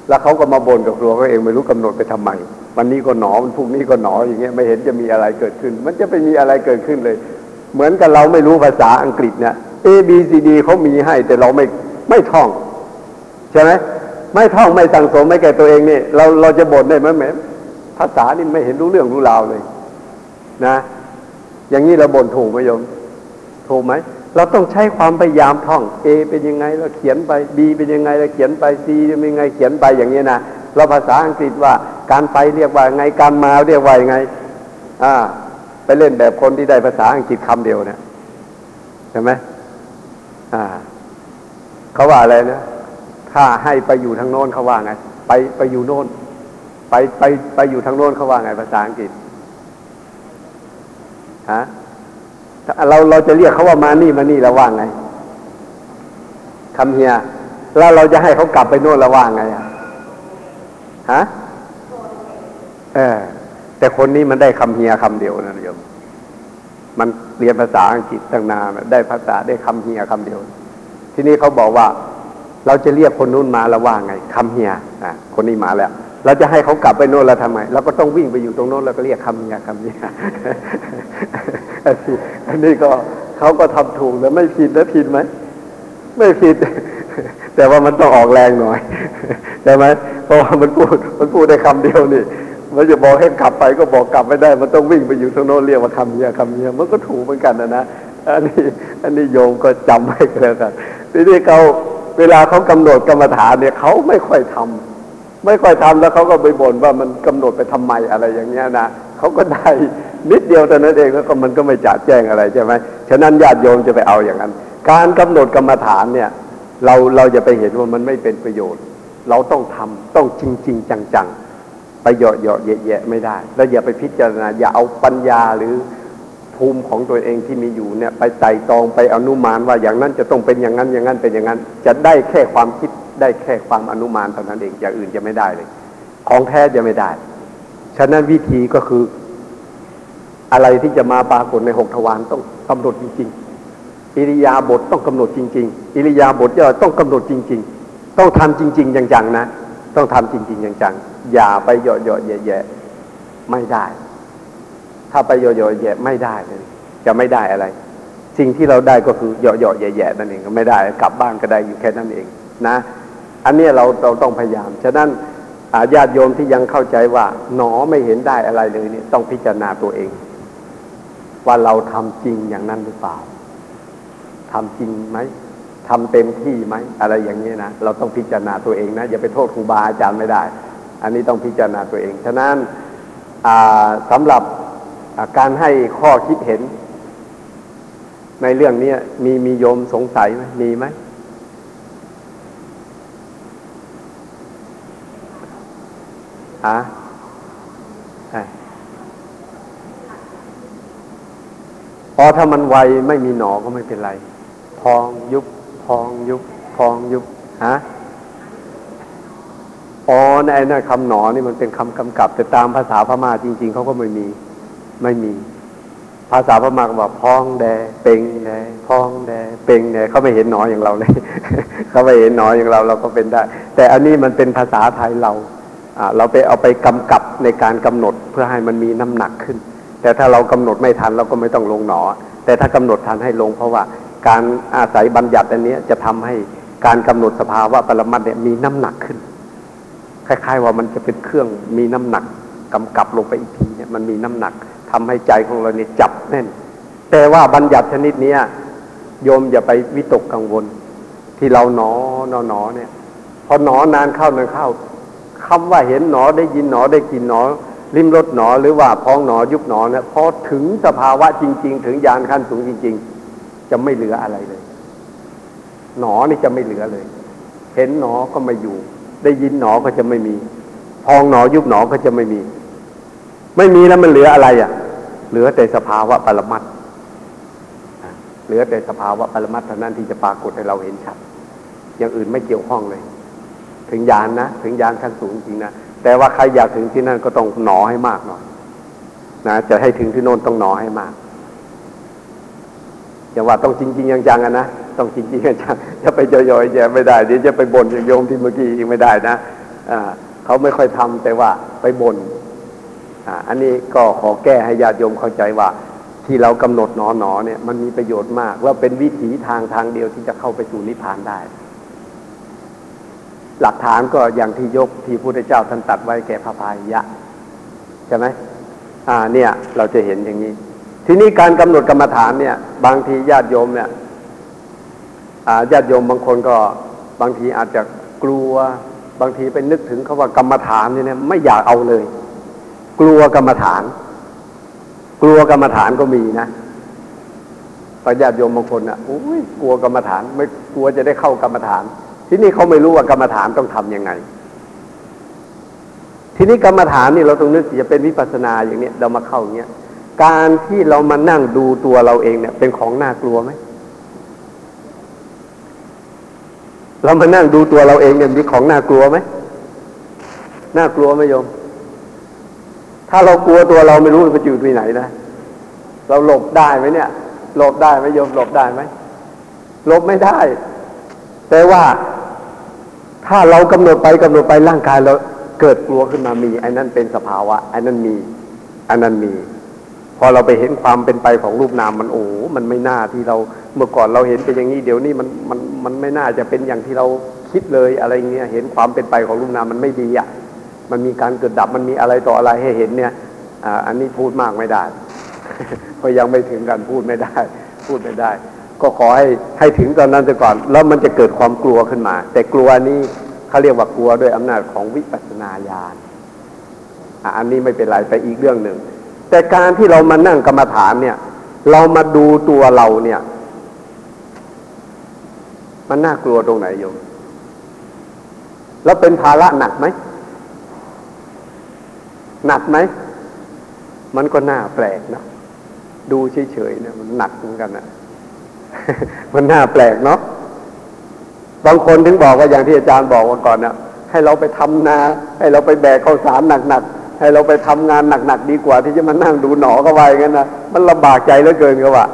แล้วเขาก็มาบ่นกับครัวเขาเองไม่รู้กำหนดไปทำไมวันนี้ก็หนอมันพรุ่งนี้ก็หนออย่างเงี้ยไม่เห็นจะมีอะไรเกิดขึ้น มันจะไปมีอะไรเกิดขึ้นเลย เหมือนกับเราไม่รู้ภาษาอังกฤษเนี่ย A B C D เขามีให้ แต่เราไม่ไม่ท่อง ใช่ไหมไม่ท่องไม่สั่งสมไม่แก่ตัวเองนี่เราเราจะบ่นได้ไหมแหมภาษานี่ไม่เห็นรู้เรื่องรู้ราวเลย นะ อย่างนี้เราบ่นถูกไหมโยมถูกไหมเราต้องใช้ความพยายามท่อง A เป็นยังไงเราเขียนไป B เป็นยังไงเราเขียนไป C เป็นยังไงเขียนไปอย่างนี้นะแล้วภาษาอังกฤษว่าการไปเรียกว่าไงการมาเรียกว่าไง อ่า ไปเล่นแบบคนที่ได้ภาษาอังกฤษคำเดียวเนี่ยใช่ไหม เขาว่าอะไรนะ ถ้าให้ไปอยู่ทางโน้นเขาว่าไง ไปไปอยู่โน้น ไปไปไปอยู่ทางโน้นเขาว่าไงภาษาอังกฤษ ฮะเราเราจะเรียกเขาว่ามานี่มานี่แล้วว่าไงคำเฮีย แล้วเราจะให้เขากลับไปโน่นแล้วว่าไงอะฮะ เออ แต่คนนี้มันได้คำเฮียคำเดียวนะโยม มันเรียนภาษาอังกฤษตั้งนานได้ภาษาได้คำเฮียคำเดียว ทีนี้เขาบอกว่า เราจะเรียกคนนู้นมาแล้วว่าไงคำเฮียอะคนนี้มาแล้วเราจะให้เขากลับไปโน่นแล้วทำไมเราก็ต้องวิ่งไปอยู่ตรงโน้นแล้วก็เรียกคำเฮียคำเฮียอันนี้ก็เขาก็ทำถูกแล้วไม่ผิดแล้วผิดไหมไม่ผิด แต่ว่ามันต้องออกแรงหน่อยใช่ไหมเพราะว่ามันพูดมันพูดได้คำเดียวนี่ มันจะบอกให้กลับไปก็บอกกลับไม่ได้ มันต้องวิ่งไปอยู่ทางโน้นเรียกว่าคำเฮียคำเฮียมันก็ถูกเหมือนกันนะนะอันนี้อันนี้โยมก็จำไว้ก็แล้วกันทีนี้เขาเวลาเขากำหนดกรรมฐานเนี่ยเขาไม่ค่อยทำไม่ค่อยทำแล้วเขาก็ไปบ่นว่ามันกำหนดไปทำไมอะไรอย่างเงี้ยนะเขาก็ได้นิดเดียวแต่านั้นเองแล้วก็มันก็ไม่จัดแจ้งอะไรใช่ไหมฉะนั้นญาติโยมจะไปเอาอย่างนั้น การกำหนดกรรมฐานเนี่ย เราเราจะไปเห็นว่ามันไม่เป็นประโยชน์ เราต้องทำต้องจริงจริงจังๆ ไปเหยาะเหยาะแยะๆไม่ได้ แล้วอย่าไปพิจารณา อย่าเอาปัญญาหรือภูมิของตัวเองที่มีอยู่เนี่ย ไปไต่ตองไปอนุมานว่าอย่างนั้นจะต้องเป็นอย่างนั้นอย่างนั้นเป็นอย่างนั้น จะได้แค่ความคิดได้แค่ความอนุมานเท่านั้นเองอย่างอื่นจะไม่ได้เลย ของแท้จะไม่ได้ ฉะนั้นวิธีก็คือ อะไรที่จะมาปรากฏในหกทวารต้องกำหนดจริง ๆ อิริยาบถต้องกำหนดจริง ๆ อิริยาบถย่อต้องกำหนดจริง ๆ ต้องทำจริงๆจังๆนะ ต้องทำจริงๆจังๆ อย่าไปเหยาะๆแย่ๆไม่ได้ ถ้าไปเหยาะๆแย่ไม่ได้เลยจะไม่ได้อะไร สิ่งที่เราได้ก็คือเหยาะๆแย่ๆนั่นเองก็ไม่ได้ กลับบ้านก็ได้อยู่แค่นั้นเองนะ อันนี้เราเราต้องพยายาม ฉะนั้นญาติโยมที่ยังเข้าใจว่า หนอไม่เห็นได้อะไรเลยเนี่ยต้องพิจารณาตัวเอง ว่าเราทำจริงอย่างนั้นหรือเปล่าทำจริงไหมทำเต็มที่ไหมอะไรอย่างนี้นะเราต้องพิจารณาตัวเองนะอย่าไปโทษครูบาอาจารย์ไม่ได้ อันนี้ต้องพิจารณาตัวเอง ฉะนั้นสำหรับาการให้ข้อคิดเห็น ในเรื่องนี้มีมีโยมสงสัยไหมมีไหมฮะใช่พอถ้ามันไวไม่มีหนอก็ไม่เป็นไร พองยุบ พองยุบ พองยุบ ฮะ อ๋อในนั่นคำหนอนี่มันเป็นคำกำกับ แต่ตามภาษาพม่าจริง ๆเขาก็ไม่มี ไม่มี ภาษาพม่าก็บอกพองแด เป่งแดพองแด เป่งแดเขาไม่เห็นหนออย่างเราเลยเขาไม่เห็นหนออย่างเราเราก็เป็นได้ แต่อันนี้มันเป็นภาษาไทยเราอ่าเราไปเอาไปกำกับในการกำหนดเพื่อให้มันมีน้ำหนักขึ้น แต่ถ้าเรากำหนดไม่ทันเราก็ไม่ต้องลงหนอ แต่ถ้ากำหนดทันให้ลง เพราะว่าการอาศัยบัญญัติอันนี้จะทำให้การกำหนดสภาวะปรมัตเนี่ยมีน้ำหนักขึ้น คล้าย ๆ ว่ามันจะเป็นเครื่องมีน้ำหนักกำกับลงไปอีกทีเนี่ยมันมีน้ำหนักทำให้ใจของเราเนี่ยจับแน่น แต่ว่าบัญญัติชนิดเนี้ยโยมอย่าไปวิตกกังวล ที่เราหนอหนอหนอเนี่ย พอหนอนานเข้านานเข้าคำว่าเห็นหนอได้ยินหนอได้กินหนอริมรสหนอหรือว่าพองหนอยุบหนอเนี่ยพอถึงสภาวะจริง ๆ ถึงยานขั้นสูงจริง ๆ จะไม่เหลืออะไรเลย หนอนี่จะไม่เหลือเลย เห็นหนอก็ไม่อยู่ ได้ยินหนอก็จะไม่มี พองหนอยุบหนอก็จะไม่มี ไม่มีแล้วมันเหลืออะไรอะ เหลือแต่สภาวะปรมัตเหลือแต่สภาวะปรมัตเท่านั้นที่จะปรากฏให้เราเห็นชัด อย่างอื่นไม่เกี่ยวข้องเลย ถึงยานนะ ถึงยานขั้นสูงจริงนะ แต่ว่าใครอยากถึงที่นั่นก็ต้องหนอให้มากหน่อยนะจะให้ถึงที่โน่นต้องหนอให้มากอย่าว่าต้องจริงๆจังๆอะนะ ต้องจริงๆจังๆจะไปย่อยๆแย่ไม่ได้เดี๋ยวจะไปบ่นอย่างโยมที่เมื่อกี้อีกไม่ได้นะอ่าเขาไม่ค่อยทำแต่ว่าไปบ่นอ่าอันนี้ก็ขอแก้ให้ญาติโยมเข้าใจว่าที่เรากำหนดหนอหนอเนี่ยมันมีประโยชน์มาก แล้วเป็นวิถีทางทางเดียวที่จะเข้าไปสู่นิพพานได้ หลักฐานก็อย่างที่ยกที่พระพุทธเจ้าท่านตัดไว้แก่พระพายะใช่ไหมอ่าเนี่ยเราจะเห็นอย่างนี้ ทีนี้การกำหนดกรรมฐานเนี่ย บางทีญาติโยมเนี่ย ญาติโยมบางคนก็บางทีอาจจะกลัว บางทีไปนึกถึงเขาว่ากรรมฐานเนี่ยไม่อยากเอาเลย กลัวกรรมฐาน กลัวกรรมฐานก็มีนะปัญญาติโยมบางคนอะอุ้ยกลัวกรรมฐาน ไม่กลัวจะได้เข้ากรรมฐาน ที่นี่เขาไม่รู้ว่ากรรมฐานต้องทํำยังไง ทีนี้กรรมฐานนี่เราต้องนึกจะเป็นวิปัสสนาอย่างเนี้ยเรามาเข้าอย่างเนี้ยการที่เรามานั่งดูตัวเราเองเนี่ย เป็นของน่ากลัวไหม เรามานั่งดูตัวเราเองเนี่ยมีของน่ากลัวไหมน่ากลัวไหมโยม ถ้าเรากลัวตัวเราไม่รู้มันจะอยู่ที่ไหนนะเราหลบได้ไหมเนี่ย หลบได้ไหมโยมหลบได้ไหมหลบไม่ได้ แต่ว่าถ้าเรากำหนดไปกำหนดไปร่างกายเราเกิดกลัวขึ้นมามีไอ้นั่นเป็นสภาวะไอ้นั่นมีไอ้นั่นมี พอเราไปเห็นความเป็นไปของรูปนามมันโอ้มันไม่น่าที่เราเมื่อก่อนเราเห็นเป็นอย่างนี้เดี๋ยวนี้มันมันมันไม่น่าจะเป็นอย่างที่เราคิดเลยอะไรเงี้ยเห็นความเป็นไปของรูปนามมันไม่ดีอะมันมีการเกิดดับมันมีอะไรต่ออะไรให้เห็นเนี่ยอ่าอันนี้พูดมากไม่ได้เพราะยังไม่ถึงกันพูดไม่ได้ พูดไม่ได้ ก็ขอให้ให้ถึงตอนนั้นไปก่อน แล้วมันจะเกิดความกลัวขึ้นมา แต่กลัวนี้เขาเรียกว่ากลัวด้วยอำนาจของวิปัสสนาญาณอะอันนี้ไม่เป็นไรไปอีกเรื่องหนึ่ง แต่การที่เรามานั่งกรรมฐานเนี่ย เรามาดูตัวเราเนี่ย มันน่ากลัวตรงไหนโยม แล้วเป็นภาระหนักไหม หนักไหม มันก็น่าแปลกนะ ดูเฉยๆเนี่ยมันหนักเหมือนกันนะมันน่าแปลกเนาะบางคนถึงบอกว่าอย่างที่อาจารย์บอกว่าก่อนเนี่ยให้เราไปทำนา ให้เราไปแบกข้าวสารหนักๆ ให้เราไปทำงานหนักๆดีกว่า ที่จะมานั่งดูหนอเขาไว้งั้นนะมันลำบากใจเหลือเกินเขาว่า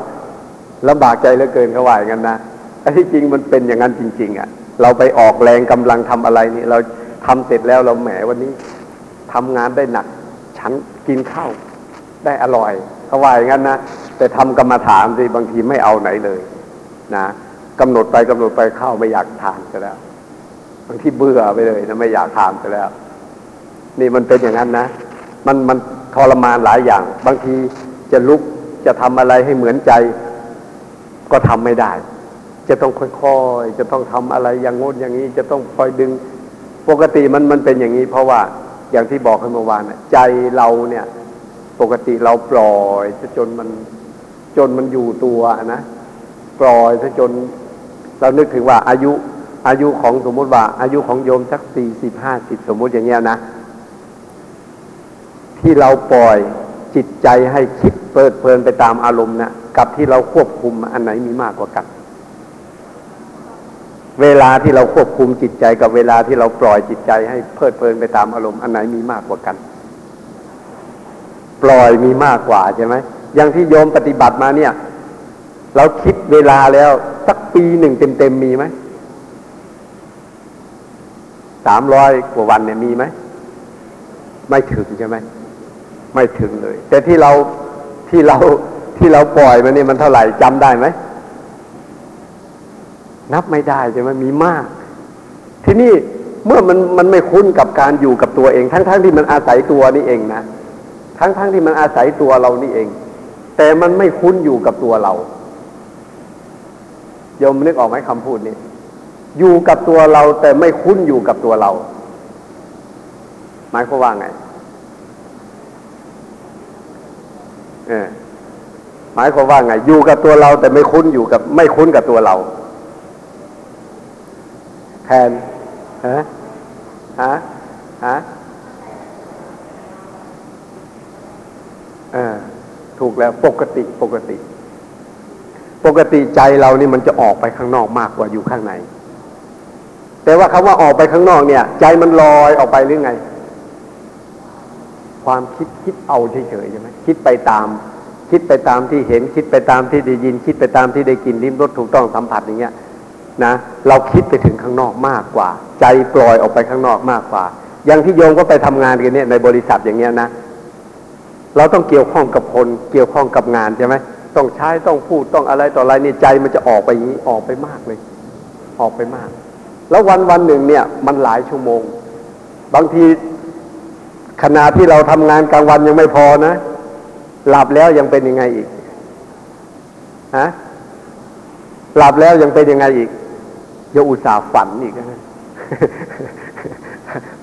ลำบากใจเหลือเกินเขาว่าอย่างนั้นนะไอ้ที่จริงมันเป็นอย่างนั้นจริง ๆ อะ เราไปออกแรงกำลังทำอะไรนี่ เราทำเสร็จแล้วเราแหมวันนี้ทำงานได้หนัก ฉันกินข้าวได้อร่อยเขาว่าอย่างนั้นนะแต่ทำกรรมฐานสิบางทีไม่เอาไหนเลยนะกำหนดไปกำหนดไปข้าวไม่อยากทานก็แล้วบางทีเบื่อไปเลยนะไม่อยากทานไปแล้ว นี่มันเป็นอย่างนั้นนะ มันมันทรมานหลายอย่าง บางทีจะลุกจะทำอะไรให้เหมือนใจ ก็ทำไม่ได้ จะต้องค่อยๆ จะต้องทำอะไรอย่างงดอย่างนี้ จะต้องคอยดึง ปกติมันมันเป็นอย่างนี้ เพราะว่าอย่างที่บอกเมื่อวานใจเราเนี่ย ปกติเราปล่อยจนมันจนมันอยู่ตัวนะปล่อยซะจน เรานึกถึงว่าอายุอายุของสมมติว่า อายุของโยมสักสี่สิบห้าสิบสมมติอย่างเงี้ยนะ ที่เราปล่อยจิตใจให้คิดเปิดเพลินไปตามอารมณ์นะกับที่เราควบคุมอันไหนมีมากกว่ากัน เวลาที่เราควบคุมจิตใจกับเวลาที่เราปล่อยจิตใจให้เพลิดเพลินไปตามอารมณ์อันไหนมีมากกว่ากัน ปล่อยมีมากกว่าใช่ไหมอย่างที่โยมปฏิบัติมาเนี่ย เราคิดเวลาแล้วสักปีหนึ่งเต็มๆมีไหมสามร้อยกว่าวันเนี่ยมีไหม ไม่ถึงใช่ไหม ไม่ถึงเลย แต่ที่เราที่เราที่เราปล่อยมันนี่มันเท่าไหร่จำได้ไหมนับไม่ได้ใช่ไหมมีมาก ทีนี้เมื่อมันมันไม่คุ้นกับการอยู่กับตัวเอง ทั้งๆทที่มันอาศัยตัวนี่เองนะทั้งๆทที่มันอาศัยตัวเรานี่เอง แต่มันไม่คุ้นอยู่กับตัวเราโยมนึกออกไหมคำพูดนี้อยู่กับตัวเราแต่ไม่คุ้นอยู่กับตัวเรา หมายความว่าไง เออ หมายความว่าไง อยู่กับตัวเรา แต่ไม่คุ้นอยู่กับ ไม่คุ้นกับตัวเราแทนฮะฮะฮะเออถูกแล้วปกติปกติ ปกติใจเรานี่มันจะออกไปข้างนอกมากกว่าอยู่ข้างใน แต่ว่าคำว่าออกไปข้างนอกเนี่ย ใจมันลอยออกไปหรือไง ความคิดคิดเอาเฉยๆใช่ไหมคิดไปตาม คิดไปตามที่เห็น คิดไปตามที่ได้ยิน คิดไปตามที่ได้กินลิ้มรสถูกต้องสัมผัสอย่างเงี้ยนะเราคิดไปถึงข้างนอกมากกว่า ใจปล่อยออกไปข้างนอกมากกว่า อย่างที่โยมก็ไปทำงานกันเนี่ยในบริษัทอย่างเงี้ยนะเราต้องเกี่ยวข้องกับคนเกี่ยวข้องกับงานใช่ไหมต้องใช้ต้องพูดต้องอะไรต่ออะไรนี่ใจมันจะออกไปอย่างนี้ออกไปมากเลย ออกไปมาก แล้ววันวันหนึ่งเนี่ยมันหลายชั่วโมง บางที ขณะที่เราทำงานกลางวันยังไม่พอนะ หลับแล้วยังเป็นยังไงอีกฮะหลับแล้วยังเป็นยังไงอีกย่าอุตส่าห์ฝันอีกนะ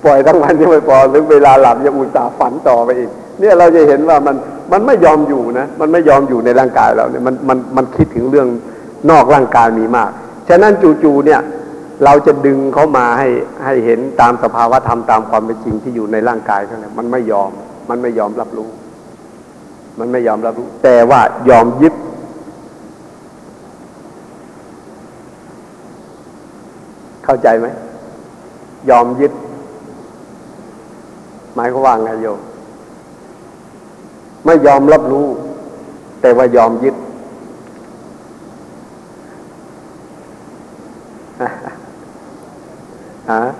ปล่อยทั้งวันยังไม่พอถึงเวลาหลับยังอุตส่าห์ฝันต่อไปอีก เนี่ยเราจะเห็นว่ามันมันไม่ยอมอยู่นะ มันไม่ยอมอยู่ในร่างกายเราเนี่ยมันมันมันคิดถึงเรื่องนอกร่างกายมีมาก ฉะนั้นจู่ๆเนี่ย เราจะดึงเขามาให้ให้เห็นตามสภาวะธรรมตามความเป็นจริงที่อยู่ในร่างกายเขาเนี่ยมันไม่ยอม มันไม่ยอมรับรู้ มันไม่ยอมรับรู้ แต่ว่ายอมยึด เข้าใจไหมยอมยึด หมายความว่าไงโยมไม่ยอมรับรู้ แต่ว่ายอมยึด ฮะ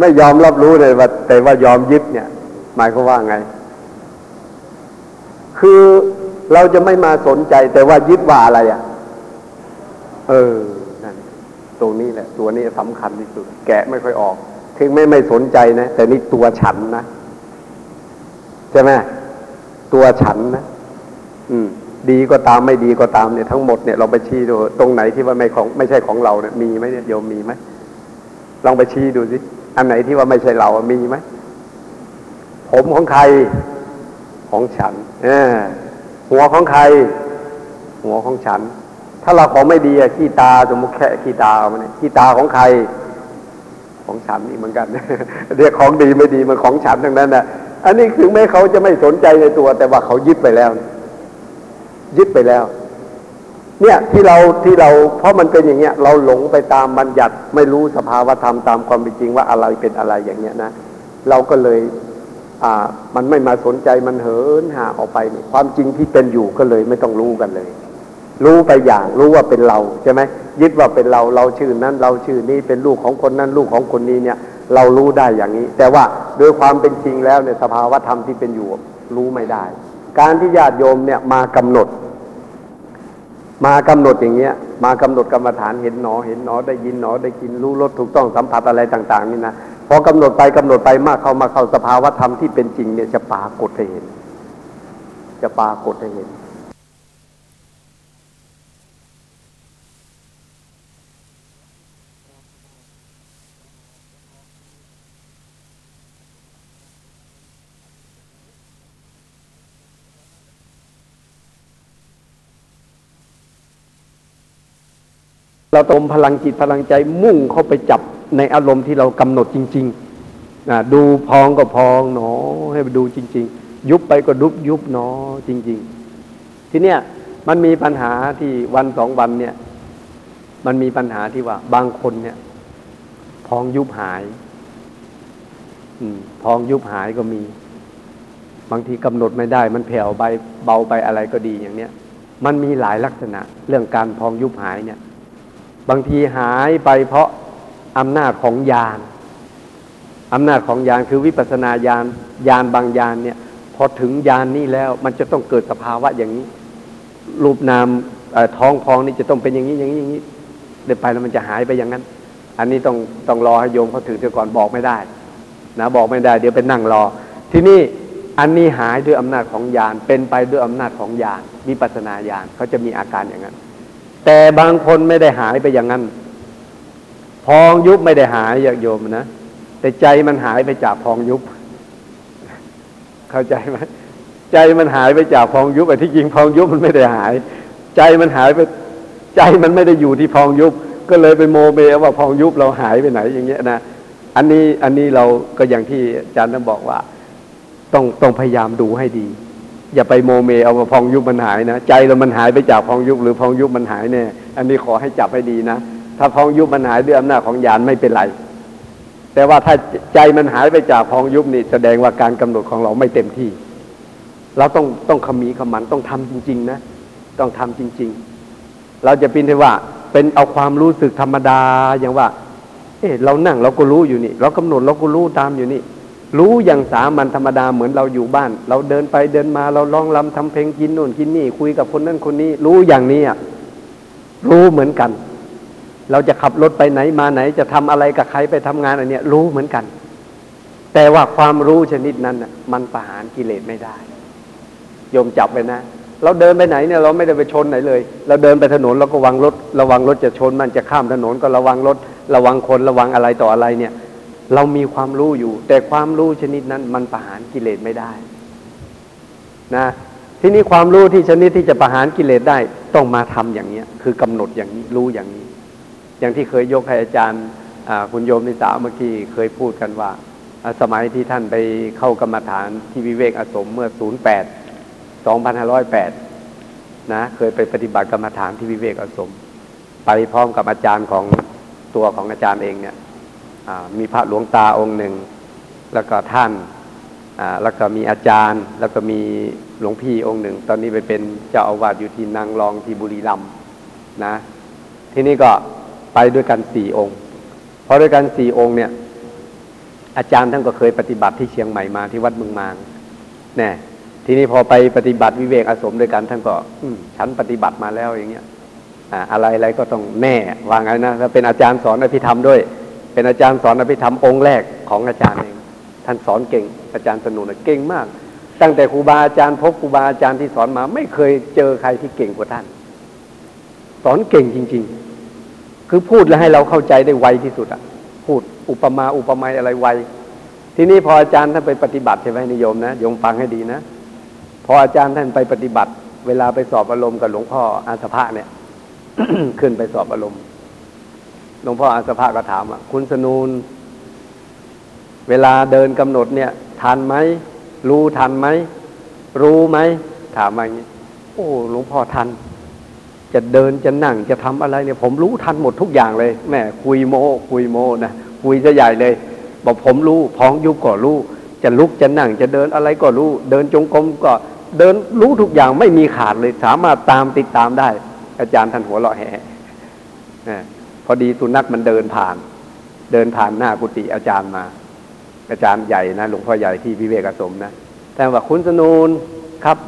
ไม่ยอมรับรู้เลยว่า แต่ว่ายอมยึดเนี่ย หมายความว่าไง คือเราจะไม่มาสนใจ แต่ว่ายึดว่าอะไรอะ เออนั่นตรงนี้แหละ ตัวนี้สำคัญที่สุด แกะไม่ค่อยออกถึงไม่ไม่สนใจนะ แต่นี่ตัวฉันนะใช่ไหมตัวฉันนะอืม ดีก็ตามไม่ดีก็ตามเนี่ยทั้งหมดเนี่ยเราไปชี้ดูตรงไหนที่ว่าไม่ของไม่ใช่ของเราเนี่ยมีไหมเนี่ยโยมมีไหม ลองไปชี้ดูสิ อันไหนที่ว่าไม่ใช่เรา มีไหม ผมของใคร ของฉันหัวของใคร หัวของฉัน ถ้าเราของไม่ดีอะขี้ตาสมมติแค่ขี้ตาเอามาเนี่ยขี้ตาของใคร ของฉันนี่เหมือนกันเรียกของดีไม่ดีมันของฉันทั้งนั้นนะอันนี้ถึงแม้เขาจะไม่สนใจในตัว แต่ว่าเขายึดไปแล้ว ยึดไปแล้ว เนี่ยที่เราที่เราเพราะมันเป็นอย่างเงี้ยเราหลงไปตามบัญญัติไม่รู้สภาวธรรมตามความเป็นจริงว่าอะไรเป็นอะไรอย่างเงี้ยนะ เราก็เลยอ่ามันไม่มาสนใจมันเหินห่างออกไปนี่ความจริงที่เป็นอยู่ก็เลยไม่ต้องรู้กันเลย รู้ไปอย่างรู้ว่าเป็นเราใช่ไหมยึดว่าเป็นเราเราชื่อนั้นเราชื่อนี้เป็นลูกของคนนั้นลูกของคนนี้เนี่ย เรารู้ได้อย่างนี้ แต่ว่าโดยความเป็นจริงแล้วเนี่ยสภาวธรรมที่เป็นอยู่รู้ไม่ได้ การที่ญาติโยมเนี่ยมากำหนด มากำหนดอย่างเงี้ย มากำหนดกรรมฐานเห็นหนอ เห็นหนอได้ยินหนอได้กินรู้รสถูกต้องสัมผัสอะไรต่าง ๆ นี่นะพอกำหนดไปกำหนดไปมากเข้ามาเข้าสภาวะธรรมที่เป็นจริงเนี่ยจะปรากฏให้เห็น จะปรากฏให้เห็น เราตมพลังจิตพลังใจมุ่งเข้าไปจับในอารมณ์ที่เรากำหนดจริงๆนะดูพองก็พองหนอให้ไปดูจริง ๆ ยุบไปก็ยุบยุบหนอจริง ๆ ทีเนี้ยมันมีปัญหาที่วันสองวันเนี่ย มันมีปัญหาที่ว่า บางคนเนี่ย พองยุบหาย อืม พองยุบหายก็มี บางทีกำหนดไม่ได้ มันแผ่วไปเบาไปอะไรก็ดีอย่างเนี้ย มันมีหลายลักษณะ เรื่องการพองยุบหายเนี่ย บางทีหายไปเพราะอำนาจของญาณอำนาจของญาณคือวิปัสนาญาณญาณบางญาณเนี่ยพอถึงญาณนี้แล้ว มันจะต้องเกิดสภาวะอย่างนี้ รูปนามท้องพองนี่จะต้องเป็นอย่างนี้อย่างนี้อย่างนี้เดินไปแล้วมันจะหายไปอย่างนั้น อันนี้ต้องต้องรอให้โยมเขาถึงเสียก่อนบอกไม่ได้ นะบอกไม่ได้ เดี๋ยวไปนั่งรอ ที่นี่อันนี้หายด้วยอำนาจของญาณเป็นไปด้วยอำนาจของญาณวิปัสนาญาณเขาจะมีอาการอย่างนั้น แต่บางคนไม่ได้หายไปอย่างนั้น พองยุบไม่ได้หายอย่างโยมนะแต่ใจมันหายไปจากพองยุบ เข้าใจไหมใจมันหายไปจากพองยุบแต่ที่จริงพองยุบมันไม่ได้หาย ใจมันหายไป ใจมันไม่ได้อยู่ที่พองยุบ ก็เลยไปโมเมว่าพองยุบเราหายไปไหนอย่างเงี้ยนะอันนี้อันนี้เราก็อย่างที่อาจารย์นั้นบอกว่า ต้องต้องพยายามดูให้ดี อย่าไปโมเมเอาว่าพองยุบมันหายนะ ใจเรามันหายไปจากพองยุบหรือพองยุบมันหายแน่อันนี้ขอให้จับให้ดีนะ ถ้าพองยุบมันหายด้วยอำนาจของญาณไม่เป็นไร แต่ว่าถ้าใจมันหายไปจากพองยุบนี่แสดงว่าการกำหนดของเราไม่เต็มที่ เราต้องต้องขมีขมันต้องทำจริง ๆ นะ ต้องทำจริง ๆ เราจะเป็นที่ว่า เป็นเอาความรู้สึกธรรมดาอย่างว่า เออเรานั่งเราก็รู้อยู่นี่ เรากำหนดเราก็รู้ตามอยู่นี่ รู้อย่างสามัญธรรมดาเหมือนเราอยู่บ้าน เราเดินไปเดินมาเราร้องรำทำเพลงกินนู่นกินนี่ คุยกับคนนั้นคนนี้ รู้อย่างนี้อะรู้เหมือนกัน เราจะขับรถไปไหนมาไหน จะทำอะไรกับใครไปทำงานอันเนี้ย รู้เหมือนกัน แต่ว่าความรู้ชนิดนั้นน่ะ มันประหารกิเลสไม่ได้โยมจับไปนะเราเดินไปไหนเนี่ยเราไม่ได้ไปชนไหนเลย เราเดินไปถนนเราก็ระวังรถ ระวังรถจะชนมันจะข้ามถนนก็ระวังรถ ระวังคนระวังอะไรต่ออะไรเนี่ย เรามีความรู้อยู่ แต่ความรู้ชนิดนั้นมันประหารกิเลสไม่ได้ นะทีนี้ความรู้ที่ชนิดที่จะประหารกิเลสได้ต้องมาทำอย่างเนี้ย คือกำหนดอย่างนี้รู้อย่างนี้ อย่างที่เคยยกให้อาจารย์คุณโยมนิสาเมื่อกี้เคยพูดกันว่า สมัยที่ท่านไปเข้ากรรมฐานที่วิเวกอสมเมื่อ 08 2508 นะ เคยไปปฏิบัติกรรมฐานที่วิเวกอสม ไปพร้อมกับอาจารย์ของตัวของอาจารย์เองเนี่ย มีพระหลวงตาองค์หนึ่ง แล้วก็ท่านแล้วก็มีอาจารย์ แล้วก็มีหลวงพี่องค์หนึ่ง ตอนนี้ไปเป็นเจ้าอาวาสอยู่ที่นางรองที่บุรีรัมย์นะ ที่นี่ก็ไปด้วยกันสี่องค์เพราะด้วยกันสี่องค์เนี่ย อาจารย์ท่านก็เคยปฏิบัติที่เชียงใหม่มาที่วัดเมืองมางแน่ทีนี้พอไปปฏิบัติวิเวกอาสมด้วยกันท่านก็ฉันปฏิบัติมาแล้วอย่างเงี้ยอะไรอะไรก็ต้องแน่วางไงนะถ้าเป็นอาจารย์สอนอภิธรรมด้วย เป็นอาจารย์สอนอภิธรรมองค์แรกของอาจารย์เอง ท่านสอนเก่ง อาจารย์สนุนเก่งมาก ตั้งแต่ครูบาอาจารย์พบครูบาอาจารย์ที่สอนมา ไม่เคยเจอใครที่เก่งกว่าท่าน สอนเก่งจริง ๆ คือพูดแล้วให้เราเข้าใจได้ไวที่สุดอะพูดอุปมาอุปไมยอะไรไวทีนี้พออาจารย์ท่านไปปฏิบัติใช่ไหมนิยมนะโยมฟังให้ดีนะพออาจารย์ท่านไปปฏิบัติ เวลาไปสอบอารมณ์กับหลวงพ่ออาสภะเนี่ยขึ้นไปสอบอารมณ์ หลวงพ่ออาสภะก็ถามอะคุณสนูน เวลาเดินกำหนดเนี่ย ทันไหม รู้ทันไหม รู้ไหม ถามมาอย่างนี้โอ้หลวงพ่อทัน จะเดินจะนั่งจะทำอะไรเนี่ย ผมรู้ทันหมดทุกอย่างเลยแม่คุยโมคุยโมนะคุยจะใหญ่เลย บอกผมรู้พ้องยุบก็รู้จะลุกจะนั่งจะเดินอะไรก็รู้ เดินจงกรมก็เดินรู้ทุกอย่างไม่มีขาดเลย สามารถตามติดตามได้ อาจารย์ท่านหัวเราะแห่ พอดีสุนัขมันเดินผ่าน เดินผ่านหน้ากุฏิอาจารย์มา อาจารย์ใหญ่นะหลวงพ่อใหญ่ที่วิเวกสมนะแต่ว่าคุณสนูนครับ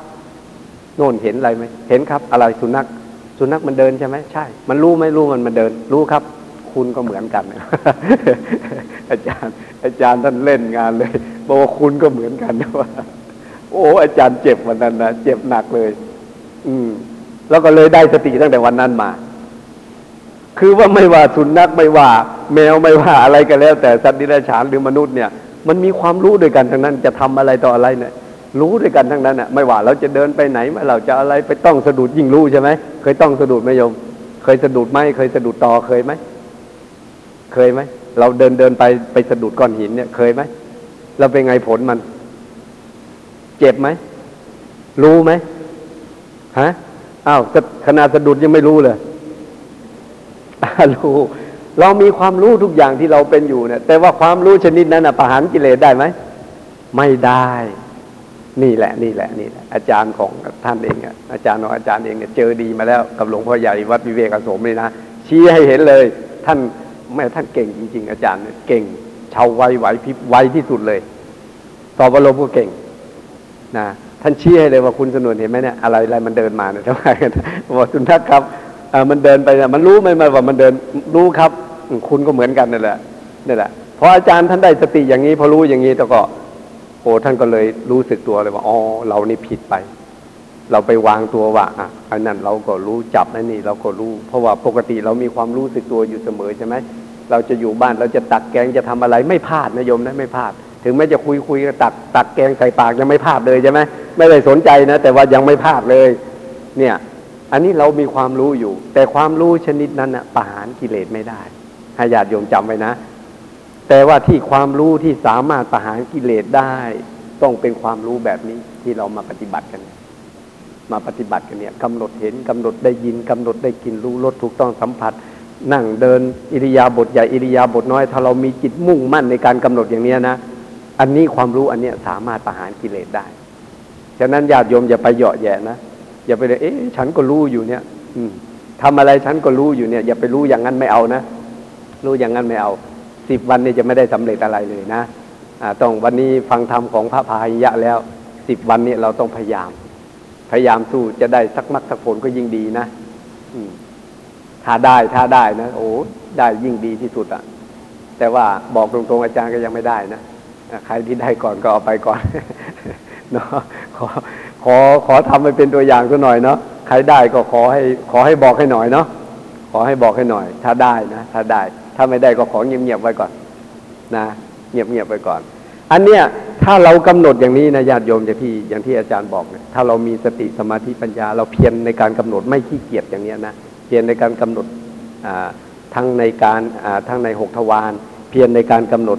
โน่นเห็นอะไรไหมเห็นครับ อะไรสุนัขสุนัขมันเดินใช่ไหมใช่ มันรู้ไหมรู้มันมันเดิน รู้ครับ คุณก็เหมือนกัน อาจารย์ อาจารย์ท่านเล่นงานเลยบอกว่าคุณก็เหมือนกันนะว่าโอ้ อาจารย์เจ็บวันนั้นนะเจ็บหนักเลย อืม แล้วก็เลยได้สติตั้งแต่วันนั้นมา คือว่าไม่ว่าสุนัขไม่ว่า แมวไม่ว่าอะไรก็แล้ว แต่สัตว์ดิเรกชันหรือมนุษย์เนี่ย มันมีความรู้ด้วยกันทั้งนั้น จะทำอะไรต่ออะไรเนี่ย รู้ด้วยกันทั้งนั้นน่ะไม่ว่าเราจะเดินไปไหนเราจะอะไรไปต้องสะดุดยิ่งรู้ใช่ไหมเคยต้องสะดุดไหมโยม เคยสะดุดไหมเคยสะดุดต่อเคยไหมเคยไหมเราเดินเดินไปไปสะดุดก้อนหินเนี่ยเคยไหมเราเป็นไงผลมัน เจ็บไหมรู้ไหมฮะอ้าวขนาดสะดุดยังไม่รู้เลย รู้เรามีความรู้ทุกอย่างที่เราเป็นอยู่เนี่ย แต่ว่าความรู้ชนิดนั้นนะประหารกิเลสได้ไหมไม่ได้ นี่แหละ นี่แหละ นี่แหละ อาจารย์ของท่านเองอาจารย์ของอาจารย์เองเนี่ยเจอดีมาแล้วกับหลวงพ่อใหญ่วัดวิเวกอโสมเลยนะชี้ให้เห็นเลย ท่านแม่ท่านเก่งจริง ๆ อาจารย์เนี่ยเก่งชาวไวไหวพิบไวที่สุดเลย ตอบอารมก็เก่งนะท่านชี้ให้เลยว่าคุณสนุนเห็นไหมเนี่ยอะไรอะไรมันเดินมาเนี่ยทำไมกันบอกสุนัขครับ มันเดินไปมันรู้ไหมว่ามันเดินรู้ครับ คุณก็เหมือนกันนั่นแหละนี่แหละพออาจารย์ท่านได้สติอย่างนี้ พอรู้อย่างนี้แล้วก็ โอ้ท่านก็เลยรู้สึกตัวเลยว่าอ๋อเรานี่ผิดไป เราไปวางตัวว่าอะอันนั้นเราก็รู้จับนั่นนี่ เราก็รู้ เพราะว่าปกติเรามีความรู้สึกตัวอยู่เสมอใช่ไหมเราจะอยู่บ้านเราจะตักแกงจะทำอะไรไม่พลาดนะโยมนะไม่พลาด ถึงแม้จะคุยคุยตักตักแกงใส่ปากยังไม่พลาดเลยใช่ไหมไม่ได้สนใจนะ แต่ว่ายังไม่พลาดเลย เนี่ย อันนี้เรามีความรู้อยู่ แต่ความรู้ชนิดนั้นนะประหารกิเลสไม่ได้ให้ญาติโยมจำไว้นะ แต่ว่าที่ความรู้ที่สามารถประหารกิเลสได้ ต้องเป็นความรู้แบบนี้ที่เรามาปฏิบัติกัน มาปฏิบัติกันเนี่ยกำหนดเห็นกำหนดได้ยินกำหนดได้กินรู้รสถูกต้องสัมผัส นั่งเดินอิริยาบถใหญ่อิริยาบถน้อย ถ้าเรามีจิตมุ่งมั่นในการกำหนดอย่างเนี้ยนะอันนี้ความรู้อันเนี้ยสามารถประหารกิเลสได้ฉะนั้นญาติโยมอย่าไปเหยาะแย่นะ อย่าไปเลยเอ๊ะฉันก็รู้อยู่เนี่ย อืมทำอะไรฉันก็รู้อยู่เนี่ย อย่าไปรู้อย่างนั้นไม่เอานะรู้อย่างนั้นไม่เอาสิบวันนี้จะไม่ได้สำเร็จอะไรเลยนะต้องวันนี้ฟังธรรมของพระพายยะแล้วสิบวันนี้เราต้องพยายาม พยายามสู้จะได้สักมักสักผลก็ยิ่งดีนะถ้าได้ถ้าได้นะโอ้ได้ยิ่งดีที่สุดอะแต่ว่าบอกตรงๆอาจารย์ก็ยังไม่ได้นะใครที่ได้ก่อนก็เอาไปก่อนเนาะขอ ขอขอทำไปเป็นตัวอย่างสักหน่อยเนาะใครได้ก็ขอให้ขอให้บอกให้หน่อยเนาะขอให้บอกให้หน่อย ถ้าได้นะถ้าได้ ถ้าไม่ได้ก็ขอเงียบๆไว้ก่อน นะ เงียบๆไปก่อน อันเนี้ยถ้าเรากำหนดอย่างนี้นะญาติโยมอย่างที่อย่างที่อาจารย์บอกเนี่ยถ้าเรามีสติสมาธิปัญญา เราเพียรในการกำหนดไม่ขี้เกียจอย่างเนี้ยนะเพียรในการกำหนดอ่าทั้งในการอ่าทั้งในหกทวารเพียรในการกำหนด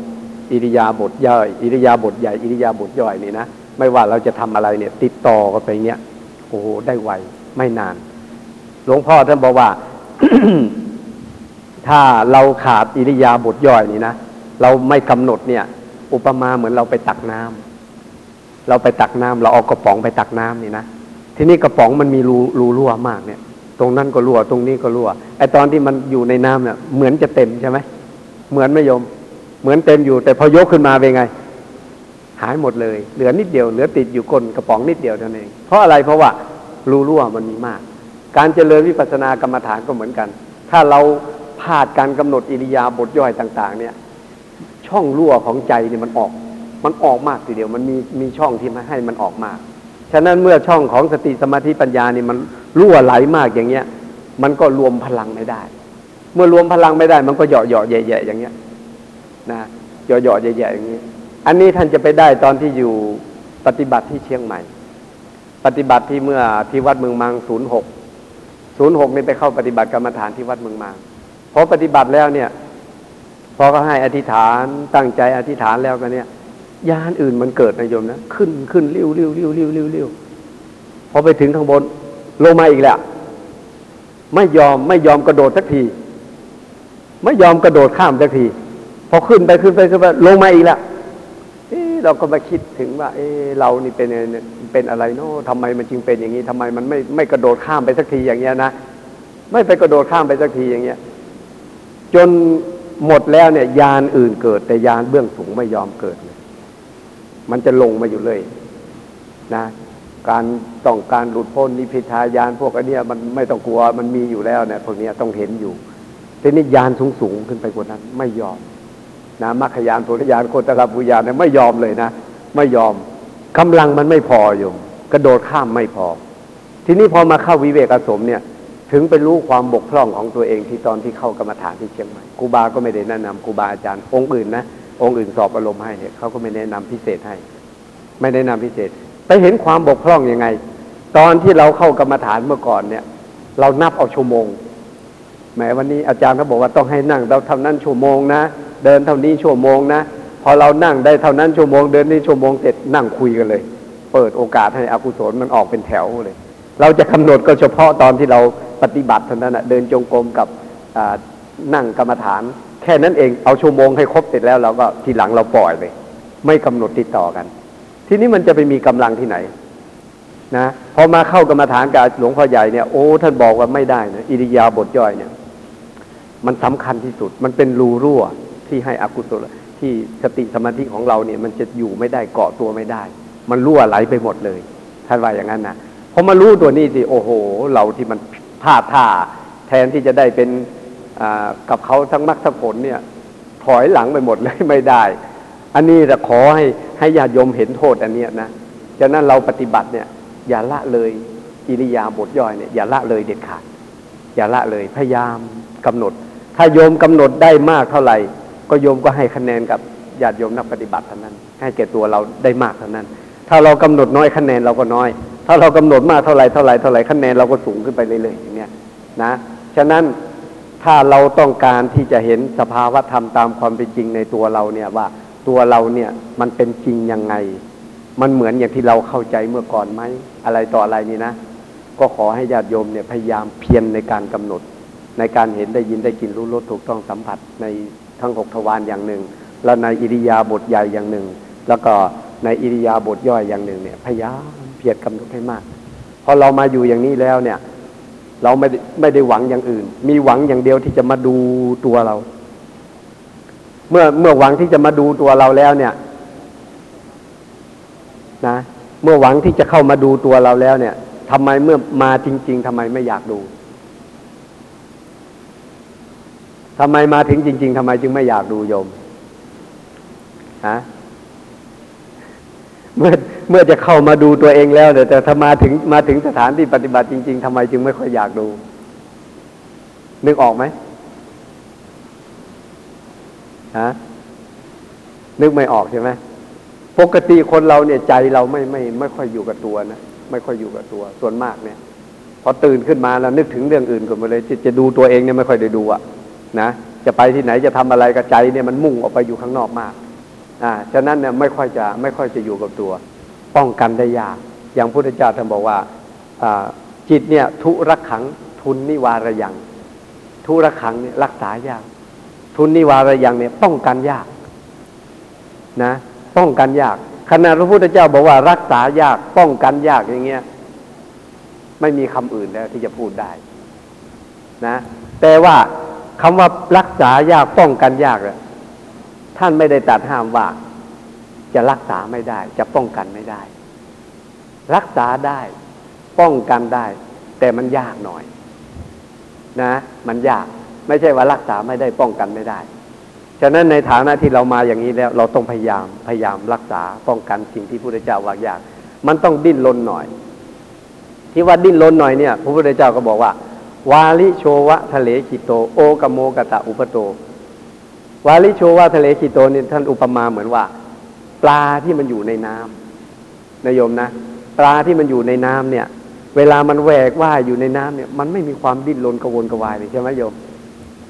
อิริยาบถย่อยอิริยาบถใหญ่อิริยาบถย่อยนี่นะ ไม่ว่าเราจะทำอะไรเนี่ย ติดต่อกันไปเนี่ยโอ้โหได้ไวไม่นาน หลวงพ่อท่านบอกว่า ถ้าเราขาดอิริยาบถย่อยนี่นะเราไม่กำหนดเนี่ย อุปมาเหมือนเราไปตักน้ำเราไปตักน้ำเราเอากระป๋องไปตักน้ำนี่นะทีนี้กระป๋องมันมีรูรูรั่วมากเนี่ย ตรงนั้นก็รั่ว ตรงนี้ก็รั่วไอตอนที่มันอยู่ในน้ำเนี่ยเหมือนจะเต็มใช่ไหมเหมือนไม่ยม เหมือนเต็มอยู่ แต่พอยกขึ้นมาเป็นไง หายหมดเลย เหลือนิดเดียวเหลือติดอยู่ก้นกระป๋องนิดเดียวเท่านั้นเองเพราะอะไรเพราะว่ารูรั่วมันมีมาก การเจริญวิปัสสนากรรมฐานก็เหมือนกัน ถ้าเราพลาดการกำหนดอิริยาบถย่อยต่าง ๆ เนี่ย ช่องรั่วของใจเนี่ยมันออก มันออกมากทีเดียว มันมีมีช่องที่มาให้มันออกมาก ฉะนั้นเมื่อช่องของสติสมาธิปัญญานี่มันรั่วไหลมากอย่างเงี้ย มันก็รวมพลังไม่ได้ เมื่อรวมพลังไม่ได้ มันก็เหยาะเหยาะแย่ๆอย่างเงี้ยนะเหยาะเหยาะแย่ๆอย่างนี้ย อันนี้ท่านจะไปได้ตอนที่อยู่ปฏิบัติที่เชียงใหม่ ปฏิบัติที่เมื่อที่วัดเมืองมังศูนย์หกศูนย์หกนี่ไปเข้าปฏิบัติกรรมฐานที่วัดเมืองมังพอปฏิบัติแล้วเนี่ย พอเขาให้อธิษฐานตั้งใจอธิษฐานแล้วกันเนี่ยยานอื่นมันเกิดนะโยมนะขึ้นขึ้นเลี้ยวเลี้ยวเลี้ยวเลี้ยวเลี้ยวเลี้ยวพอไปถึงข้างบน ลงมาอีกแล้วไม่ยอมไม่ยอมกระโดดสักที ไม่ยอมกระโดดข้ามสักที พอขึ้นไปขึ้นไปขึ้นไปลงมาอีกแล้ว เราก็มาคิดถึงว่า เอ๊ะเรานี่เป็นเป็นอะไรเนาะทำไมมันจึงเป็นอย่างนี้ทำไมมันไม่ไม่กระโดดข้ามไปสักทีอย่างเงี้ยนะไม่ไปกระโดดข้ามไปสักทีอย่างเงี้ย จนหมดแล้วเนี่ย ยานอื่นเกิด แต่ยานเบื้องสูงไม่ยอมเกิดเลยมันจะลงมาอยู่เลย นะ การต้องการหลุดพ้นนิพพิทายานพวกอันเนี้ยมันไม่ต้องกลัวมันมีอยู่แล้วเนี่ยพวกเนี้ยต้องเห็นอยู่ทีนี้ยานสูงสูงขึ้นไปกว่านั้น ไม่ยอม นะมรรคยานโพธิยานโคตรบุญญาณเนี่ยไม่ยอมเลยนะ ไม่ยอมกำลังมันไม่พออยู่กระโดดข้ามไม่พอ ทีนี้พอมาเข้าวิเวกสมเนี่ย ถึงไปรู้ความบกพร่องของตัวเองที่ตอนที่เข้ากรรมฐานที่เชียงใหม่ครูบาก็ไม่ได้แนะนำครูบาอาจารย์องค์อื่นนะองค์อื่นสอบอารมณ์ให้เนี่ยเขาก็ไม่แนะนำพิเศษให้ ไม่แนะนำพิเศษ ไปเห็นความบกพร่องยังไง ตอนที่เราเข้ากรรมฐานเมื่อก่อนเนี่ย เรานับเอาชั่วโมงแหมวันนี้อาจารย์เขาบอกว่าต้องให้นั่งเราท่านั้นชั่วโมงนะ เดินเท่านี้ชั่วโมงนะพอเรานั่งได้เท่านั้นชั่วโมงเดินนี่ชั่วโมงเสร็จนั่งคุยกันเลย เปิดโอกาสให้อกุศลมันออกเป็นแถวเลย เราจะกำหนดก็เฉพาะตอนที่เราปฏิบัติเท่านั้นนะเดินจงกรมกับนั่งกรรมฐาน แค่นั้นเองเอาชั่วโมงให้ครบเสร็จแล้วเราก็ทีหลังเราปล่อยไปไม่กำหนดติดต่อกัน ทีนี้มันจะไปมีกำลังที่ไหนนะพอมาเข้ากรรมฐานกับหลวงพ่อใหญ่เนี่ยโอ้ท่านบอกว่าไม่ได้นะอิริยาบถย่อยเนี่ย มันสำคัญที่สุด มันเป็นรูรั่ว ที่ให้อกุศลที่สติสมาธิของเราเนี่ยมันจะอยู่ไม่ได้เกาะตัวไม่ได้ มันรั่วไหลไปหมดเลยท่านว่าอย่างนั้นนะพอมารู้ตัวนี้สิโอ้โห เราที่มันพลาดท่าแทนที่จะได้เป็นกับเขาทั้งมรรคทั้งผลเนี่ยถอยหลังไปหมดเลยไม่ได้ อันนี้จะขอให้ให้ญาติโยมเห็นโทษอันเนี้ยนะฉะนั้นเราปฏิบัติเนี่ยอย่าละเลยอิริยาบถย่อยเนี่ยอย่าละเลยเด็ดขาด อย่าละเลยพยายามกำหนด ถ้าโยมกำหนดได้มากเท่าไหร่ ก็โยมก็ให้คะแนนกับญาติโยมนักปฏิบัติเท่านั้น ให้แก่ตัวเราได้มากเท่านั้น ถ้าเรากำหนดน้อยคะแนนเราก็น้อย ถ้าเรากำหนดมากเท่าไหร่เท่าไหร่เท่าไหร่คะแนนเราก็สูงขึ้นไปเรื่อยๆอย่างเนี้ยนะฉะนั้นถ้าเราต้องการที่จะเห็นสภาวะธรรมตามความเป็นจริงในตัวเราเนี่ยว่าตัวเราเนี่ยมันเป็นจริงยังไง มันเหมือนอย่างที่เราเข้าใจเมื่อก่อนไหมอะไรต่ออะไรนี่นะ ก็ขอให้ญาติโยมเนี่ยพยายามเพียรในการกำหนด ในการเห็นได้ยินได้กินรู้รสถูกต้องสัมผัสใน ทั้งหกทวารอย่างหนึ่ง แล้วในอิริยาบถใหญ่อย่างหนึ่ง แล้วก็ในอิริยาบถย่อยอย่างหนึ่งเนี่ยพยายามเพียรกำหนดให้มากพอเรามาอยู่อย่างนี้แล้วเนี่ย เราไม่ไม่ได้หวังอย่างอื่น มีหวังอย่างเดียวที่จะมาดูตัวเรา เมื่อเมื่อหวังที่จะมาดูตัวเราแล้วเนี่ย นะ เมื่อหวังที่จะเข้ามาดูตัวเราแล้วเนี่ยทำไมเมื่อมาจริง ๆทำไมไม่อยากดู ทำไมมาถึงจริง ๆทำไมจึงไม่อยากดูโยมฮะเมื่อเมื่อจะเข้ามาดูตัวเองแล้วเนี่ยแต่ถ้ามาถึงมาถึงสถานที่ปฏิบัติจริง ๆทำไมจึงไม่ค่อยอยากดู นึกออกไหมฮะนึกไม่ออกใช่ไหมปกติคนเราเนี่ยใจเราไม่ไม่ไม่ค่อยอยู่กับตัวนะไม่ค่อยอยู่กับตัว ส่วนมากเนี่ย พอตื่นขึ้นมาแล้วนึกถึงเรื่องอื่นก่อนมาเลย จะจะดูตัวเองเนี่ยไม่ค่อยได้ดูอะ นะจะไปที่ไหนจะทำอะไรกับใจเนี่ยมันมุ่งออกไปอยู่ข้างนอกมากอ่าฉะนั้นเนี่ยไม่ค่อยจะไม่ค่อยจะอยู่กับตัว ป้องกันได้ยาก อย่างพุทธเจ้าท่านบอกว่าจิตเนี่ยทุรักขังทุนนิวารยัง ทุรักขังเนี่ยรักษายาก ทุนนิวารยังเนี่ยป้องกันยากนะป้องกันยากขณะพระพุทธเจ้าบอกว่ารักษายากป้องกันยากอย่างเงี้ยไม่มีคำอื่นแล้วที่จะพูดได้ นะ แต่ว่า คำว่ารักษายากป้องกันยากเลยท่านไม่ได้ตัดห้ามว่า จะรักษาไม่ได้ จะป้องกันไม่ได้ รักษาได้ ป้องกันได้ แต่มันยากหน่อย นะ มันยาก ไม่ใช่ว่ารักษาไม่ได้ป้องกันไม่ได้ฉะนั้นในฐานะที่เรามาอย่างนี้แล้ว เราต้องพยายามพยายามรักษาป้องกันสิ่งที่พระพุทธเจ้าว่ายาก มันต้องดิ้นรนหน่อย ที่ว่าดิ้นรนหน่อยเนี่ยพระพุทธเจ้าก็บอกว่า วาลิโชวะทะเลกิโต โอกโมกตะอุปโต วาลิโชวะทะเลกิโตนี่ท่านอุปมาเหมือนว่า ปลาที่มันอยู่ในน้ำนายโยมนะ ปลาที่มันอยู่ในน้ำเนี่ย เวลามันแหวกว่ายอยู่ในน้ำเนี่ย มันไม่มีความดิ้นรนกระวนกระวายเลยใช่ไหมโยม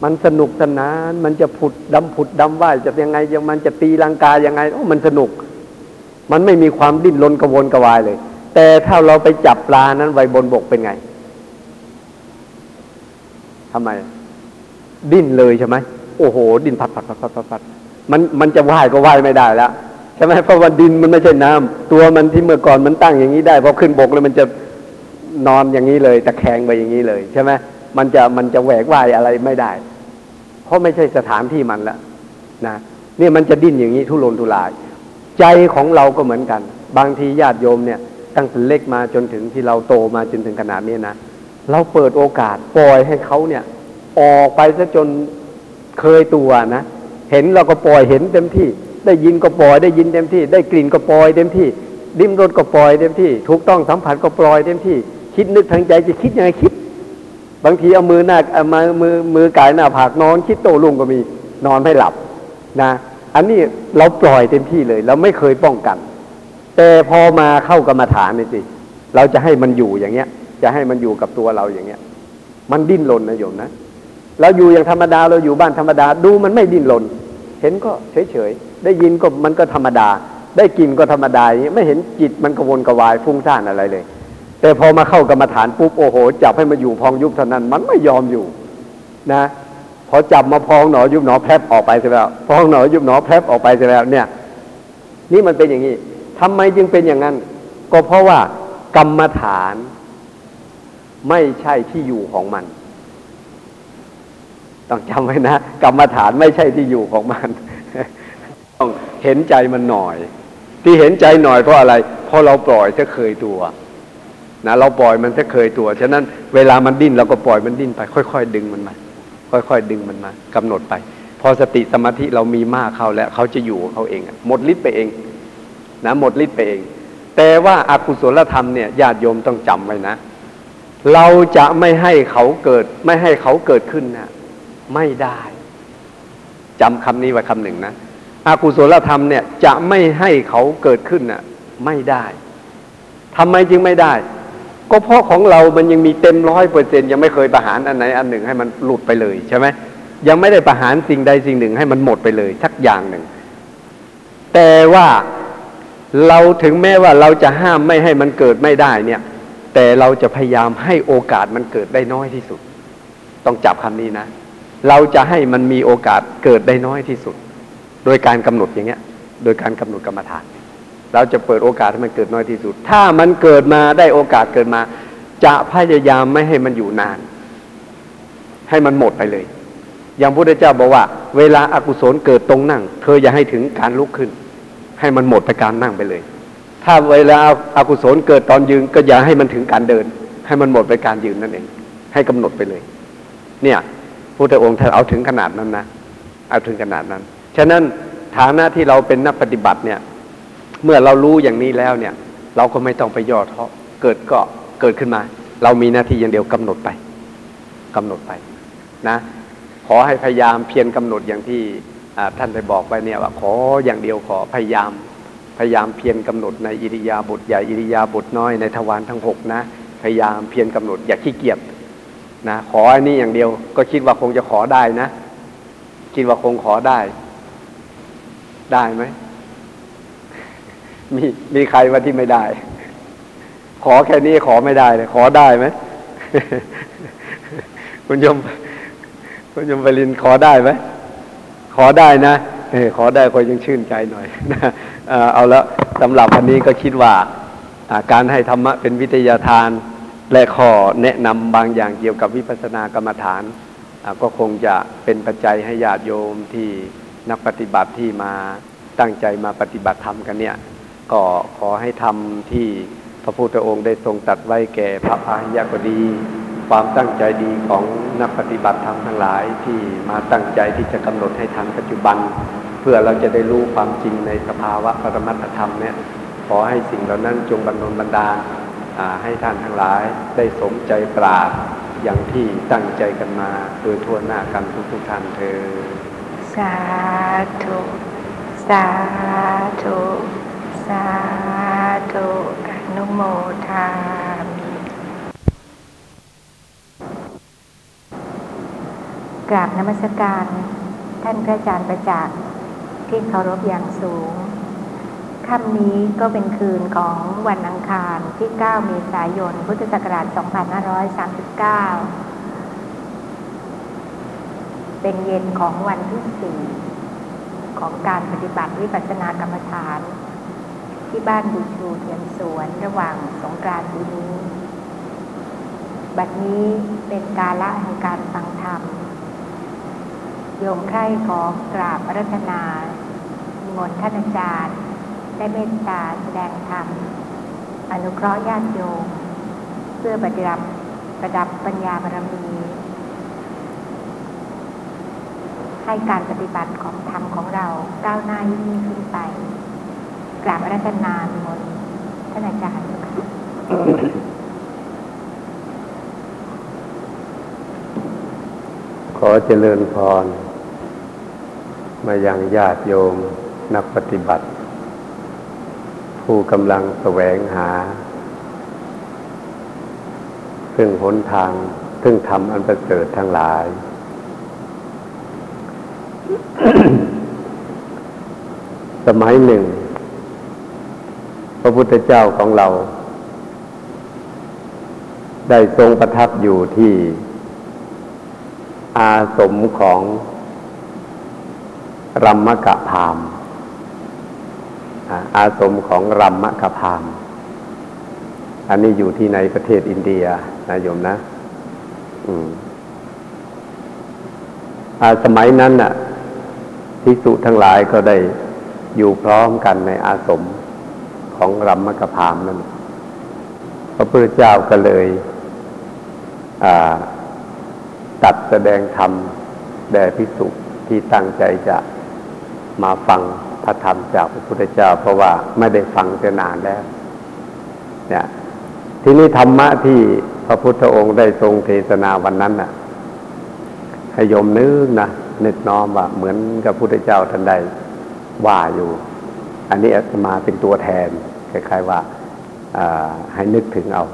มันสนุกสนาน มันจะผุดดำผุดดำว่ายจะยังไงยังมันจะตีลังกายังไงโอ้มันสนุก มันไม่มีความดิ้นรนกระวนกระวายเลย แต่ถ้าเราไปจับปลานั้นไว้บนบกเป็นไง ทำไม ดิ้นเลยใช่ไหมโอ้โห ดิ้นพัดพัดพัดพัดพัดพัดมันมันจะว่ายก็ว่ายไม่ได้แล้วใช่ไหมเพราะว่าดินมันไม่ใช่น้ำตัวมันที่เมื่อก่อนมันตั้งอย่างนี้ได้พอขึ้นบกแล้วมันจะนอนอย่างนี้เลยตะแคงไปอย่างนี้เลยใช่ไหมมันจะมันจะแหวกว่ายอะไรไม่ได้ เพราะไม่ใช่สถานที่มันละนะนี่มันจะดิ้นอย่างนี้ทุรนทุราย ใจของเราก็เหมือนกัน บางทีญาติโยมเนี่ย ตั้งแต่เล็กมาจนถึงที่เราโตมาจนถึงขนาดนี้นะ เราเปิดโอกาสปล่อยให้เขาเนี่ย ออกไปซะจนเคยตัวนะ เห็นเราก็ปล่อยเห็นเต็มที่ ได้ยินก็ปล่อยได้ยินเต็มที่ ได้กลิ่นก็ปล่อยเต็มที่ดิ้มรสก็ปล่อยเต็มที่ ถูกต้องสัมผัสก็ปล่อยเต็มที่ คิดนึกทางใจจะคิดยังไงคิด บางทีเอามือหน้าเอามามือมือกายหน้าผากนอน คิดโตลุงก็มีนอนไม่หลับนะ อันนี้เราปล่อยเต็มที่เลย เราไม่เคยป้องกัน แต่พอมาเข้ากรรมฐานนี่สิเราจะให้มันอยู่อย่างเงี้ย จะให้มันอยู่กับตัวเราอย่างเงี้ย มันดิ้นรนนะโยมนะเราอยู่อย่างธรรมดาเราอยู่บ้านธรรมดาดูมันไม่ดิ้นรนเห็นก็เฉยเฉยๆได้ยินก็มันก็ธรรมดา ได้กินก็ธรรมดาอย่างเงี้ยไม่เห็นจิตมันกระวนกระวายฟุ้งซ่านอะไรเลย แต่พอมาเข้ากรรมฐานปุ๊บโอ้โห จับให้มาอยู่พองยุบเท่านั้น มันไม่ยอมอยู่นะพอจับมาพองหนอยุบหนอแพรบออกไปเสร็จแล้วพองหนอยุบหนอแพรบออกไปเสร็จแล้วเนี่ย นี่มันเป็นอย่างนี้ทำไมจึงเป็นอย่างนั้น ก็เพราะว่ากรรมฐาน ไม่ใช่ที่อยู่ของมัน ต้องจำไว้นะกรรมฐานไม่ใช่ที่อยู่ของมันต้องเห็นใจมันหน่อย ที่เห็นใจหน่อยเพราะอะไรเพราะเราปล่อยจะเคยตัวนะเราปล่อยมันจะเคยตัว ฉะนั้นเวลามันดิ้นเราก็ปล่อยมันดิ้นไป ค่อย ๆ ดึงมันมา ค่อย ๆ ดึงมันมากำหนดไป พอสติสมาธิเรามีมากเข้าแล้วเขาจะอยู่เขาเองหมดฤทธิ์ไปเอง นะหมดฤทธิ์ไปเอง แต่ว่าอากุศลธรรมเนี่ยญาติโยมต้องจำไว้นะ เราจะไม่ให้เขาเกิด ไม่ให้เขาเกิดขึ้นนะไม่ได้จำคำนี้ไว้คำหนึ่งนะอากุศลธรรมเนี่ย จะไม่ให้เขาเกิดขึ้นน่ะ ไม่ได้ทำไมจึงไม่ได้ ก็เพราะของเรามันยังมีเต็มร้อยเปอร์เซ็นยังไม่เคยประหารอันไหนอันหนึ่งให้มันหลุดไปเลยใช่ไหมยังไม่ได้ประหารสิ่งใดสิ่งหนึ่งให้มันหมดไปเลยสักอย่างหนึ่ง แต่ว่าเราถึงแม้ว่าเราจะห้ามไม่ให้มันเกิดไม่ได้เนี่ย แต่เราจะพยายามให้โอกาสมันเกิดได้น้อยที่สุด ต้องจับคำนี้นะ เราจะให้มันมีโอกาสเกิดได้น้อยที่สุด โดยการกำหนดอย่างเงี้ย โดยการกำหนดกรรมฐาน เราจะเปิดโอกาสให้มันเกิดน้อยที่สุด ถ้ามันเกิดมาได้โอกาสเกิดมา จะพยายามไม่ให้มันอยู่นาน ให้มันหมดไปเลย อย่างพุทธเจ้าบอกว่า เวลาอากุศลเกิดตรงนั่ง เธออย่าให้ถึงการลุกขึ้น ให้มันหมดไปการนั่งไปเลย ถ้าเวลาอากุศลเกิดตอนยืนก็อย่าให้มันถึงการเดิน ให้มันหมดไปการยืนนั่นเอง ให้กำหนดไปเลย เนี่ยพุทธองค์ท่านเอาถึงขนาดนั้นนะเอาถึงขนาดนั้น ฉะนั้นฐานะที่เราเป็นนักปฏิบัติเนี่ย เมื่อเรารู้อย่างนี้แล้วเนี่ย เราก็ไม่ต้องไปย่อท้อเกิดก็เกิดขึ้นมา เรามีหน้าที่อย่างเดียวกำหนดไปกำหนดไปนะ ขอให้พยายามเพียรกำหนดอย่างที่ท่านได้บอกไปเนี่ยว่าขออย่างเดียวขอพยายาม พยายามเพียรกำหนดในอิริยาบถใหญ่อิริยาบถน้อยในทวารทั้งหกนะ พยายามเพียรกำหนดอย่าขี้เกียจนะขออันนี้อย่างเดียว ก็คิดว่าคงจะขอได้นะ คิดว่าคงขอได้ ได้ไหมมีมีใครว่าที่ไม่ได้ ขอแค่นี้ขอไม่ได้เลยขอได้ไหมคุณยมคุณยมปรินขอได้ไหมขอได้นะเออขอได้ก็ยังชื่นใจหน่อยนะ เอาล้วสำหรับวันนี้ก็คิดว่าการให้ธรรมะเป็นวิทยาทาน และขอแนะนำบางอย่างเกี่ยวกับวิปัสสนากรรมฐาน ก็คงจะเป็นปัจจัยให้ญาติโยมที่นักปฏิบัติที่มาตั้งใจมาปฏิบัติธรรมกันเนี่ย ก็ขอให้ทำที่พระพุทธองค์ได้ทรงตัดไว้แก่พระพาหิยะก็ดี ความตั้งใจดีของนักปฏิบัติธรรมทั้งหลายที่มาตั้งใจที่จะกำหนดให้ทันปัจจุบัน พื่อเราจะได้รู้ความจริงในสภาวะปรมัตถธรรมเนี่ยขอให้สิ่งเหล่านั้นจงบรรนบันดาลให้ท่านทั้งหลายได้สมใจปรารถอย่างที่ตั้งใจกันมา โดยทั่วหน้ากันทุกๆท่านเธอ สาธุ สาธุ สาธุอนุโมทามิกราบนมัสการ ท่านพระอาจารย์ประจักษ์ ที่เคารพอย่างสูงค่ำนี้ก็เป็นคืนของวันอังคารที่ 9 เมษายน พุทธศักราช 2539 เป็นเย็นของวันที่สี่ของการปฏิบัติวิปัสสนากรรมฐาน ที่บ้านบูชูเทียนสวนระหว่างสงกรานต์ปีนี้ บัดนี้เป็นกาละแห่งการฟังธรรม โยมใคร่ขอกราบรัตนา มนต์ท่านอาจารย์ ได้เมตตาแสดงธรรม อนุเคราะห์ญาติโยม เพื่อประดับประดับปัญญาบารมี ให้การปฏิบัติของธรรมของเราก้าวหน้ายิ่งขึ้นไป กราบอารัตนานมนท่านอาจารย์เจ้าค่ะขอเจริญพร มายังญาติโยม นักปฏิบัติ ผู้กำลังแสวงหา ซึ่งหนทางซึ่งทำอันประเสริฐทั้งหลาย สมัยหนึ่ง พระพุทธเจ้าของเรา ได้ทรงประทับอยู่ที่อาสมของรัมมกะพาม อาสมของรัมมกะพาม อันนี้อยู่ที่ในประเทศอินเดียนะโยมนะ อืมอาสมัยนั้นน่ะทิสุทั้งหลายก็ได้อยู่พร้อมกันในอาสมของรัมมกะพามนั่นพระพุทธเจ้าก็เลยตัดแสดงธรรมแด่พิสุที่ตั้งใจจะมาฟัง ระธรรมจากพระพุทธเจ้า เพราะว่าไม่ได้ฟังจะนานแล้วเนี่ยทีนี้ธรรมะที่พระพุทธองค์ได้ทรงเทศนาวันนั้นน่ะ ให้ยมนึกนะนึกน้อมว่าเหมือนกับพุทธเจ้าท่านได้ว่าอยู่ อันนี้อาตมาเป็นตัวแทนคล้ายๆว่าาให้นึกถึงเอา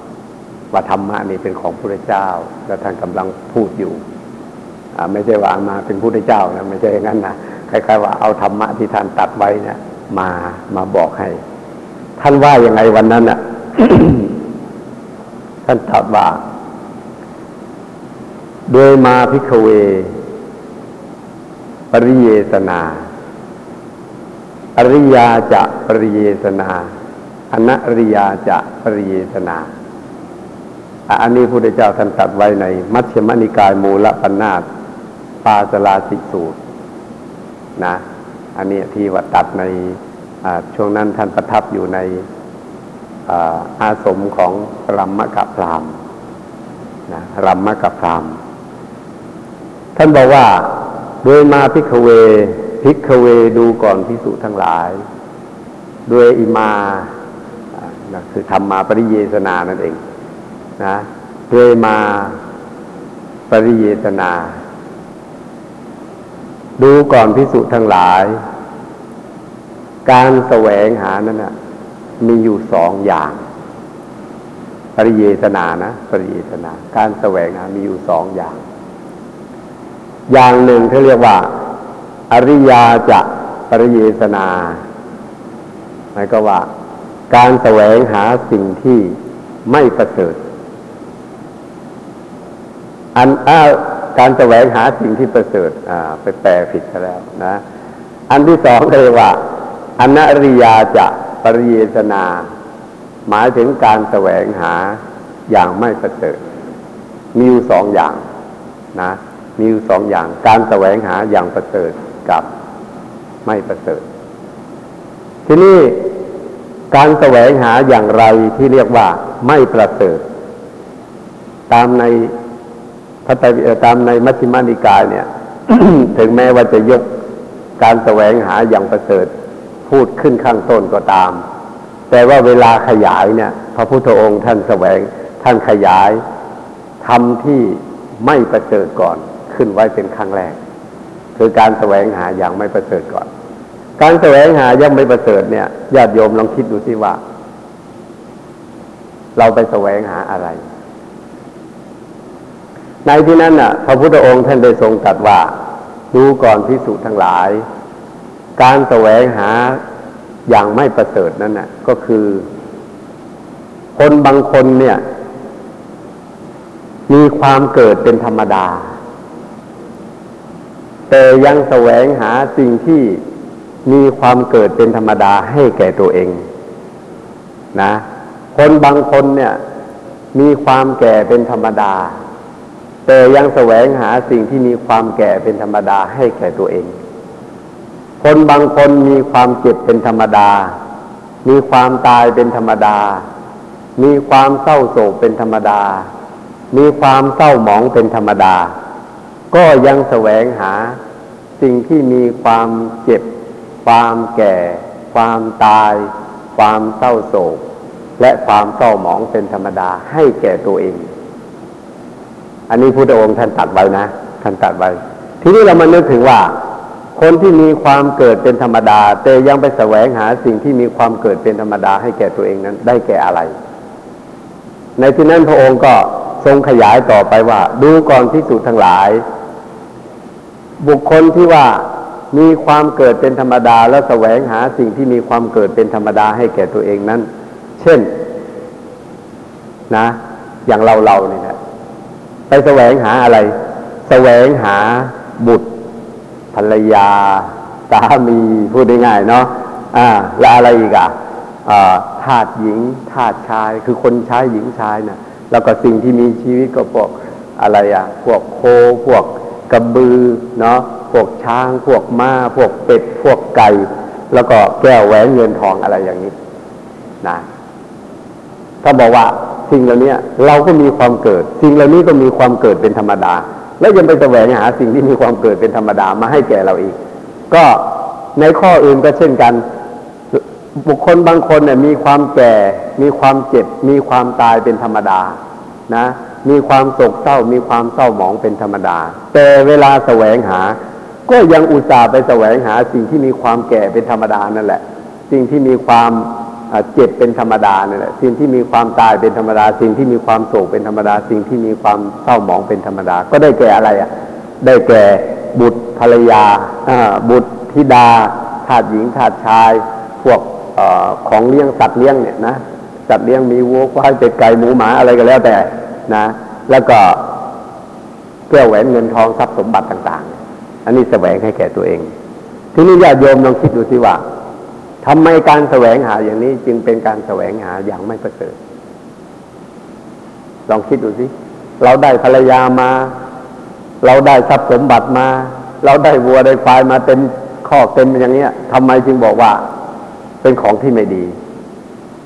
ว่าธรรมะนี่เป็นของพระเจ้า และท่านกำลังพูดอยู่ไม่ใช่ว่ามาเป็นพระเจ้านะไม่ใช่อย่างนั้นนะ คล้ายๆว่าเอาธรรมะที่ท่านตัดไว้เนี่ย มามาบอกให้ ท่านว่ายังไงวันนั้นอะ ท่านตรัสว่า โดยมาพิกเว ปริเยสนา อริยาจะปริเยสนาอนัริยาจะปริเยสนาอันนี้พระพุทธเจ้าท่านตัดไว้ใน มัชฌิมนิกายมูลปัญนาตปาสลาสิสูตร นะอันนี้ที่ว่าตัดในช่วงนั้นท่านประทับอยู่ในอาสมของรัมมะกะพรามนะรัมมะกะพรามท่านบอกว่าโดยมาพิกเวพิกเวดูก่อนพิสุทั้งหลาย ด้วยอิมาคือธรรมาปริเยสนานั่นเองนะด้วยมาปริเยตนา ดูก่อนพิสุทั้งหลาย การแสวงหานั้นนะมีอยู่สองอย่าง ปริเยสนานะ ปริเยสนา การแสวงหามีอยู่สองอย่าง อย่างหนึ่งเขาเรียกว่า อริยาจะปริเยสนาหมายก็ว่า การแสวงหาสิ่งที่ไม่ประเสริฐอันอ้า การแสวงหาสิ่งที่ประเสริฐไปแปลผิดซะแล้วนะ อันที่สองเรียกว่าอนริยาจะปริเยสนา หมายถึงการแสวงหาอย่างไม่ประเสริฐมีอยู่สองอย่างนะ มีอยู่สองอย่าง การแสวงหาอย่างประเสริฐกับไม่ประเสริฐ ทีนี้การแสวงหาอย่างไรที่เรียกว่าไม่ประเสริฐ ตามใน พระไตรปิฎกตามในมัชฌิมานิกายเนี่ย ถึงแม้ว่าจะยกการแสวงหาอย่างประเสริฐพูดขึ้นข้างต้นก็ตาม แต่ว่าเวลาขยายเนี่ย พระพุทธองค์ท่านแสวงท่านขยายทำที่ไม่ประเสริฐก่อนขึ้นไว้เป็นครั้งแรก คือการแสวงหาอย่างไม่ประเสริฐก่อน การแสวงหายังไม่ประเสริฐเนี่ยญาติโยมลองคิดดูสิว่า เราไปแสวงหาอะไร ในที่นั้นน่ะ พระพุทธองค์ท่านได้ทรงตรัสว่า ดูก่อนพิสุทั้งหลาย การแสวงหาอย่างไม่ประเสริฐนั้นน่ะ ก็คือ คนบางคนเนี่ย มีความเกิดเป็นธรรมดา แต่ยังแสวงหาสิ่งที่มีความเกิดเป็นธรรมดาให้แก่ตัวเอง นะ คนบางคนเนี่ย มีความแก่เป็นธรรมดา แต่ยังแสวงหาสิ่งที่มีความแก่เป็นธรรมดาให้แก่ตัวเอง คนบางคนมีความเจ็บเป็นธรรมดา มีความตายเป็นธรรมดา มีความเศร้าโศกเป็นธรรมดา มีความเศร้าหมองเป็นธรรมดา ก็ยังแสวงหาสิ่งที่มีความเจ็บ ความแก่ ความตาย ความเศร้าโศก และความเศร้าหมองเป็นธรรมดาให้แก่ตัวเอง อันนี้พุทธองค์ท่านตัดไว้นะ ท่านตัดไว้ ทีนี้เรามานึกถึงว่า คนที่มีความเกิดเป็นธรรมดา แต่ยังไปแสวงหาสิ่งที่มีความเกิดเป็นธรรมดาให้แก่ตัวเองนั้น ได้แก่อะไร ในที่นั้นพระองค์ก็ทรงขยายต่อไปว่า ดูก่อนพิสูจทั้งหลาย บุคคลที่ว่ามีความเกิดเป็นธรรมดา แล้วแสวงหาสิ่งที่มีความเกิดเป็นธรรมดาให้แก่ตัวเองนั้น เช่นนะ อย่างเราเราเนี่ยนะ ไปแสวงหาอะไร แสวงหาบุตรภรรยาสามีพูดง่ายๆเนาะอ่า แล้วอะไรอีกอะทาสหญิงทาสชาย คือคนใช้หญิงชายนะ่ะ แล้วก็สิ่งที่มีชีวิตก็พวกอะไรอะ พวกโคพวกกระบือเนาะพวกช้าง พวกม้า พวกเป็ด พวกไก่ แล้วก็แก้วแหวนเงินทองอะไรอย่างนี้นะถ้าบอกว่า สิ่งเหล่านี้เราก็มีความเกิด สิ่งเหล่านี้ก็มีความเกิดเป็นธรรมดา แล้วยังไปแสวงหาสิ่งที่มีความเกิดเป็นธรรมดามาให้แก่เราอีก ก็ในข้ออื่นก็เช่นกัน บุคคลบางคนเนี่ยมีความแก่ มีความเจ็บ มีความตายเป็นธรรมดานะมีความโศกเศร้า มีความเศร้าหมองเป็นธรรมดา แต่เวลาแสวงหา ก็ยังอุตส่าห์ไปแสวงหาสิ่งที่มีความแก่เป็นธรรมดานั่นแหละ สิ่งที่มีความ เจ็บเป็นธรรมดาเนี่ยแหละสิ่งที่มีความตายเป็นธรรมดา สิ่งที่มีความโศกเป็นธรรมดา สิ่งที่มีความเศร้าหมองเป็นธรรมดา ก็ได้แก่อะไรอะ ได้แก่บุตรภรรยาบุตรธิดาทาสหญิงทาสชาย พวกอของเลี้ยงสัตว์เลี้ยงเนี่ยนะสัตว์เลี้ยงมีวัวควายเป็ดไก่หมูหมาอะไรก็แล้วแต่นะ แล้วก็แก้วแหวนเงินทองทรัพย์สมบัติต่าง ๆ อันนี้แสวงให้แก่ตัวเอง ทีนี้ญาติโยมลองคิดดูสิว่า ทำไมการแสวงหาอย่างนี้จึงเป็นการแสวงหาอย่างไม่ประเสริฐลองคิดดูสิเราได้ภรรยามา เราได้ทรัพย์สมบัติมา เราได้วัวได้ควายมาเต็มข้อเต็มอย่างเนี้ยทำไมจึงบอกว่า เป็นของที่ไม่ดี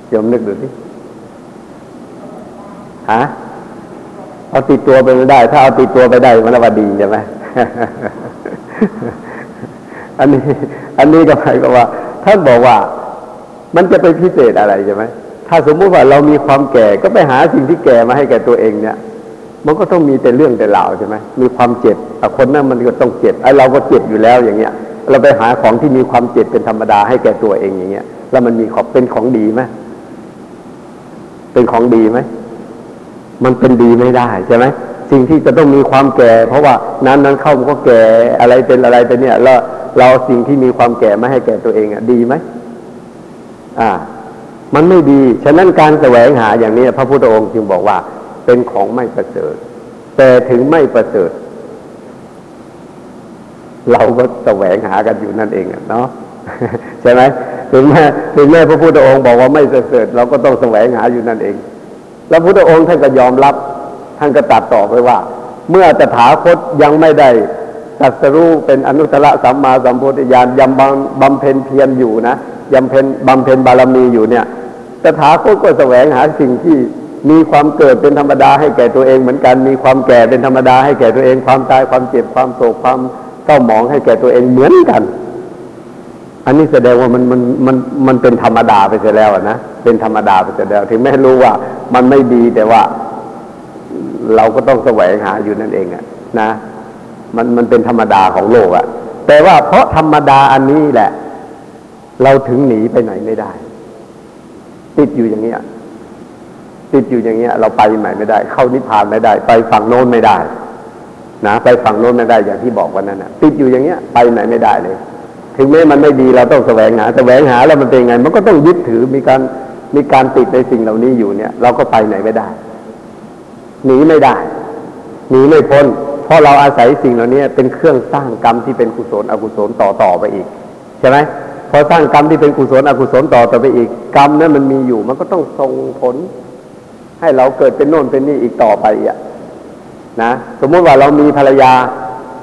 โยมนึกดูสิฮะเอาติดตัวไปไม่ได้ ถ้าเอาติดตัวไปได้มันว่าดีใช่ไหมอันนี้ อันนี้ก็หมายความว่า ท่านบอกว่า มันจะไปพิเศษอะไรใช่ไหมถ้าสมมุติว่าเรามีความแก่ก็ไปหาสิ่งที่แก่มาให้แก่ตัวเองเนี่ย มันก็ต้องมีแต่เรื่องแต่ราวใช่ไหมมีความเจ็บคนนั้นมันก็ต้องเจ็บไอ้เราก็เจ็บอยู่แล้วอย่างเงี้ย เราไปหาของที่มีความเจ็บเป็นธรรมดาให้แก่ตัวเองอย่างเงี้ย แล้วมันมีของเป็นของดีไหมเป็นของดีไหมมันเป็นดีไม่ได้ใช่ไหมสิ่งที่จะต้องมีความแก่ เพราะว่านั้นนั้นเข้ามันก็แก่อะไรเป็นอะไรไปเนี่ย แล้ว เราสิ่งที่มีความแก่ไม่ให้แก่ตัวเองอะดีไหมอ่า มันไม่ดี ฉะนั้นการแสวงหาอย่างนี้ พระพุทธองค์จึงบอกว่า เป็นของไม่ประเสริฐ แต่ถึงไม่ประเสริฐ เราก็แสวงหากันอยู่นั่นเองเนาะใช่ไหมถึงแม้ถึงแม้พระพุทธองค์บอกว่าไม่ประเสริฐ เราก็ต้องแสวงหาอยู่นั่นเอง แล้วพุทธองค์ท่านก็ยอมรับท่านก็ตัดต่อไปว่า เมื่อตถาคตยังไม่ได้ ตัสรู้เป็นอนุตตรสัมมาสัมโพธิญาณยังบำบำเพ็ญเพียรอยู่นะยังเพ็ญบำเพ็ญบารมีอยู่เนี่ยตถาคตก็แสวงหาสิ่งที่มีความเกิดเป็นธรรมดาให้แก่ตัวเองเหมือนกัน มีความแก่เป็นธรรมดาให้แก่ตัวเอง ความตายความเจ็บความโศกความเศร้าหมองให้แก่ตัวเองเหมือนกัน อันนี้แสดงว่ามันมันมันมันเป็นธรรมดาไปเสียแล้วนะเป็นธรรมดาไปเสียแล้ว ถึงแม้รู้ว่ามันไม่ดีแต่ว่า เราก็ต้องแสวงหาอยู่นั่นเองอะนะ มันมันเป็นธรรมดาของโลกอะแต่ว่าเพราะธรรมดาอันนี้แหละ เราถึงหนีไปไหนไม่ได้ ติดอยู่อย่างเงี้ย ติดอยู่อย่างเงี้ย เราไปไหนไม่ได้ เข้านิพพานไม่ได้ ไปฝั่งโน้นไม่ได้ นะไปฝั่งโน้นไม่ได้อย่างที่บอกวันนั้นนะติดอยู่อย่างเงี้ย ไปไหนไม่ได้เลย ถึงแม้มันไม่ดีเราต้องแสวงหาแสวงหาแล้วมันเป็นไง มันก็ต้องยึดถือมีการมีการติดในสิ่งเหล่านี้อยู่เนี่ย เราก็ไปไหนไม่ได้ หนีไม่ได้ หนีไม่พ้น เพราะเราอาศัยสิ่งเหล่านี้เป็นเครื่องสร้างกรรมที่เป็นกุศลอกุศลต่อต่อไปอีก ใช่ไหมพอสร้างกรรมที่เป็นกุศลอกุศลต่อต่อไปอีก กรรมนั้นมันมีอยู่ มันก็ต้องส่งผล ให้เราเกิดเป็นโน่นเป็นนี่อีกต่อไปอะนะสมมุติว่าเรามีภรรยา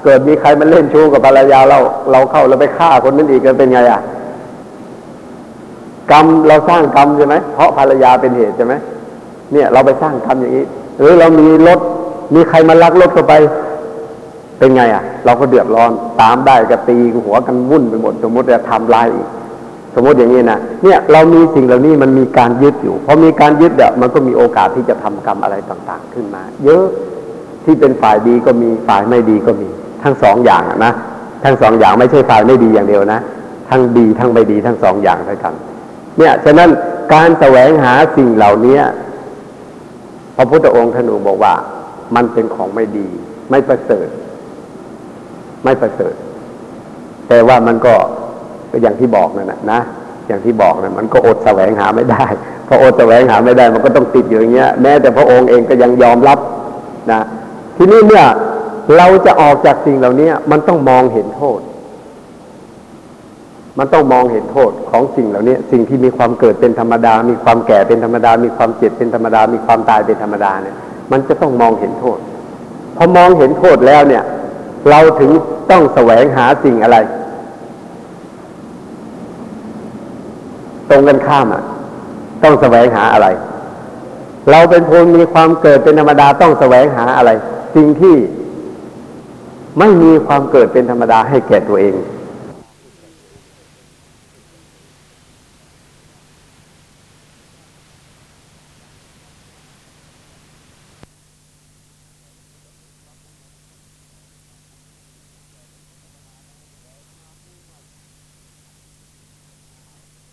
เกิดมีใครมาเล่นชู้กับภรรยาเราเราเข้าเราไปฆ่าคนนั้นอีกกันเป็นไงอะกรรมเราสร้างกรรมใช่ไหมเพราะภรรยาเป็นเหตุใช่ไหมเนี่ย เราไปสร้างกรรมอย่างนี้หรือเรามีรถมีใครมาลักรถเราไป เป็นไงอะ เราก็เดือดร้อนตามได้ก็ตีหัวกันวุ่นไปหมดสมมติจะทำลายอีกสมมติอย่างนี้นะเนี่ยเรามีสิ่งเหล่านี้มันมีการยึดอยู่พอมีการยึดเนี่ยมันก็มีโอกาสที่จะทำกรรมอะไรต่างๆ ขึ้นมา เยอะที่เป็นฝ่ายดีก็มีฝ่ายไม่ดีก็มี ทั้งสองอย่างนะทั้งสองอย่างไม่ใช่ฝ่ายไม่ดีอย่างเดียวนะ ทั้งดีทั้งไม่ดีทั้งสองอย่างด้วยกัน เนี่ยฉะนั้นการแสวงหาสิ่งเหล่านี้พระพุทธองค์ท่านบอกว่า มันเป็นของไม่ดี ไม่ประเสริฐ ไม่ประเสริฐ แต่ว่ามันก็ก็อย่างที่บอกนั่นนะนะอย่างที่บอกนะมันก็อดแสวงหาไม่ได้พออดแสวงหาไม่ได้ มันก็ต้องติดอยู่อย่างเงี้ย แม้แต่พระองค์เองก็ยังยอมรับนะทีนี้เมื่อเราจะออกจากสิ่งเหล่านี้มันต้องมองเห็นโทษ มันต้องมองเห็นโทษของสิ่งเหล่านี้สิ่งที่มีความเกิดเป็นธรรมดา มีความแก่เป็นธรรมดา มีความเจ็บเป็นธรรมดา มีความตายเป็นธรรมดาเนี่ย มันจะต้องมองเห็นโทษพอมองเห็นโทษแล้วเนี่ย เราถึงต้องแสวงหาสิ่งอะไร ตรงกันข้ามอะ ต้องแสวงหาอะไร เราเป็นคนมีความเกิดเป็นธรรมดาต้องแสวงหาอะไร สิ่งที่ไม่มีความเกิดเป็นธรรมดาให้แก่ตัวเอง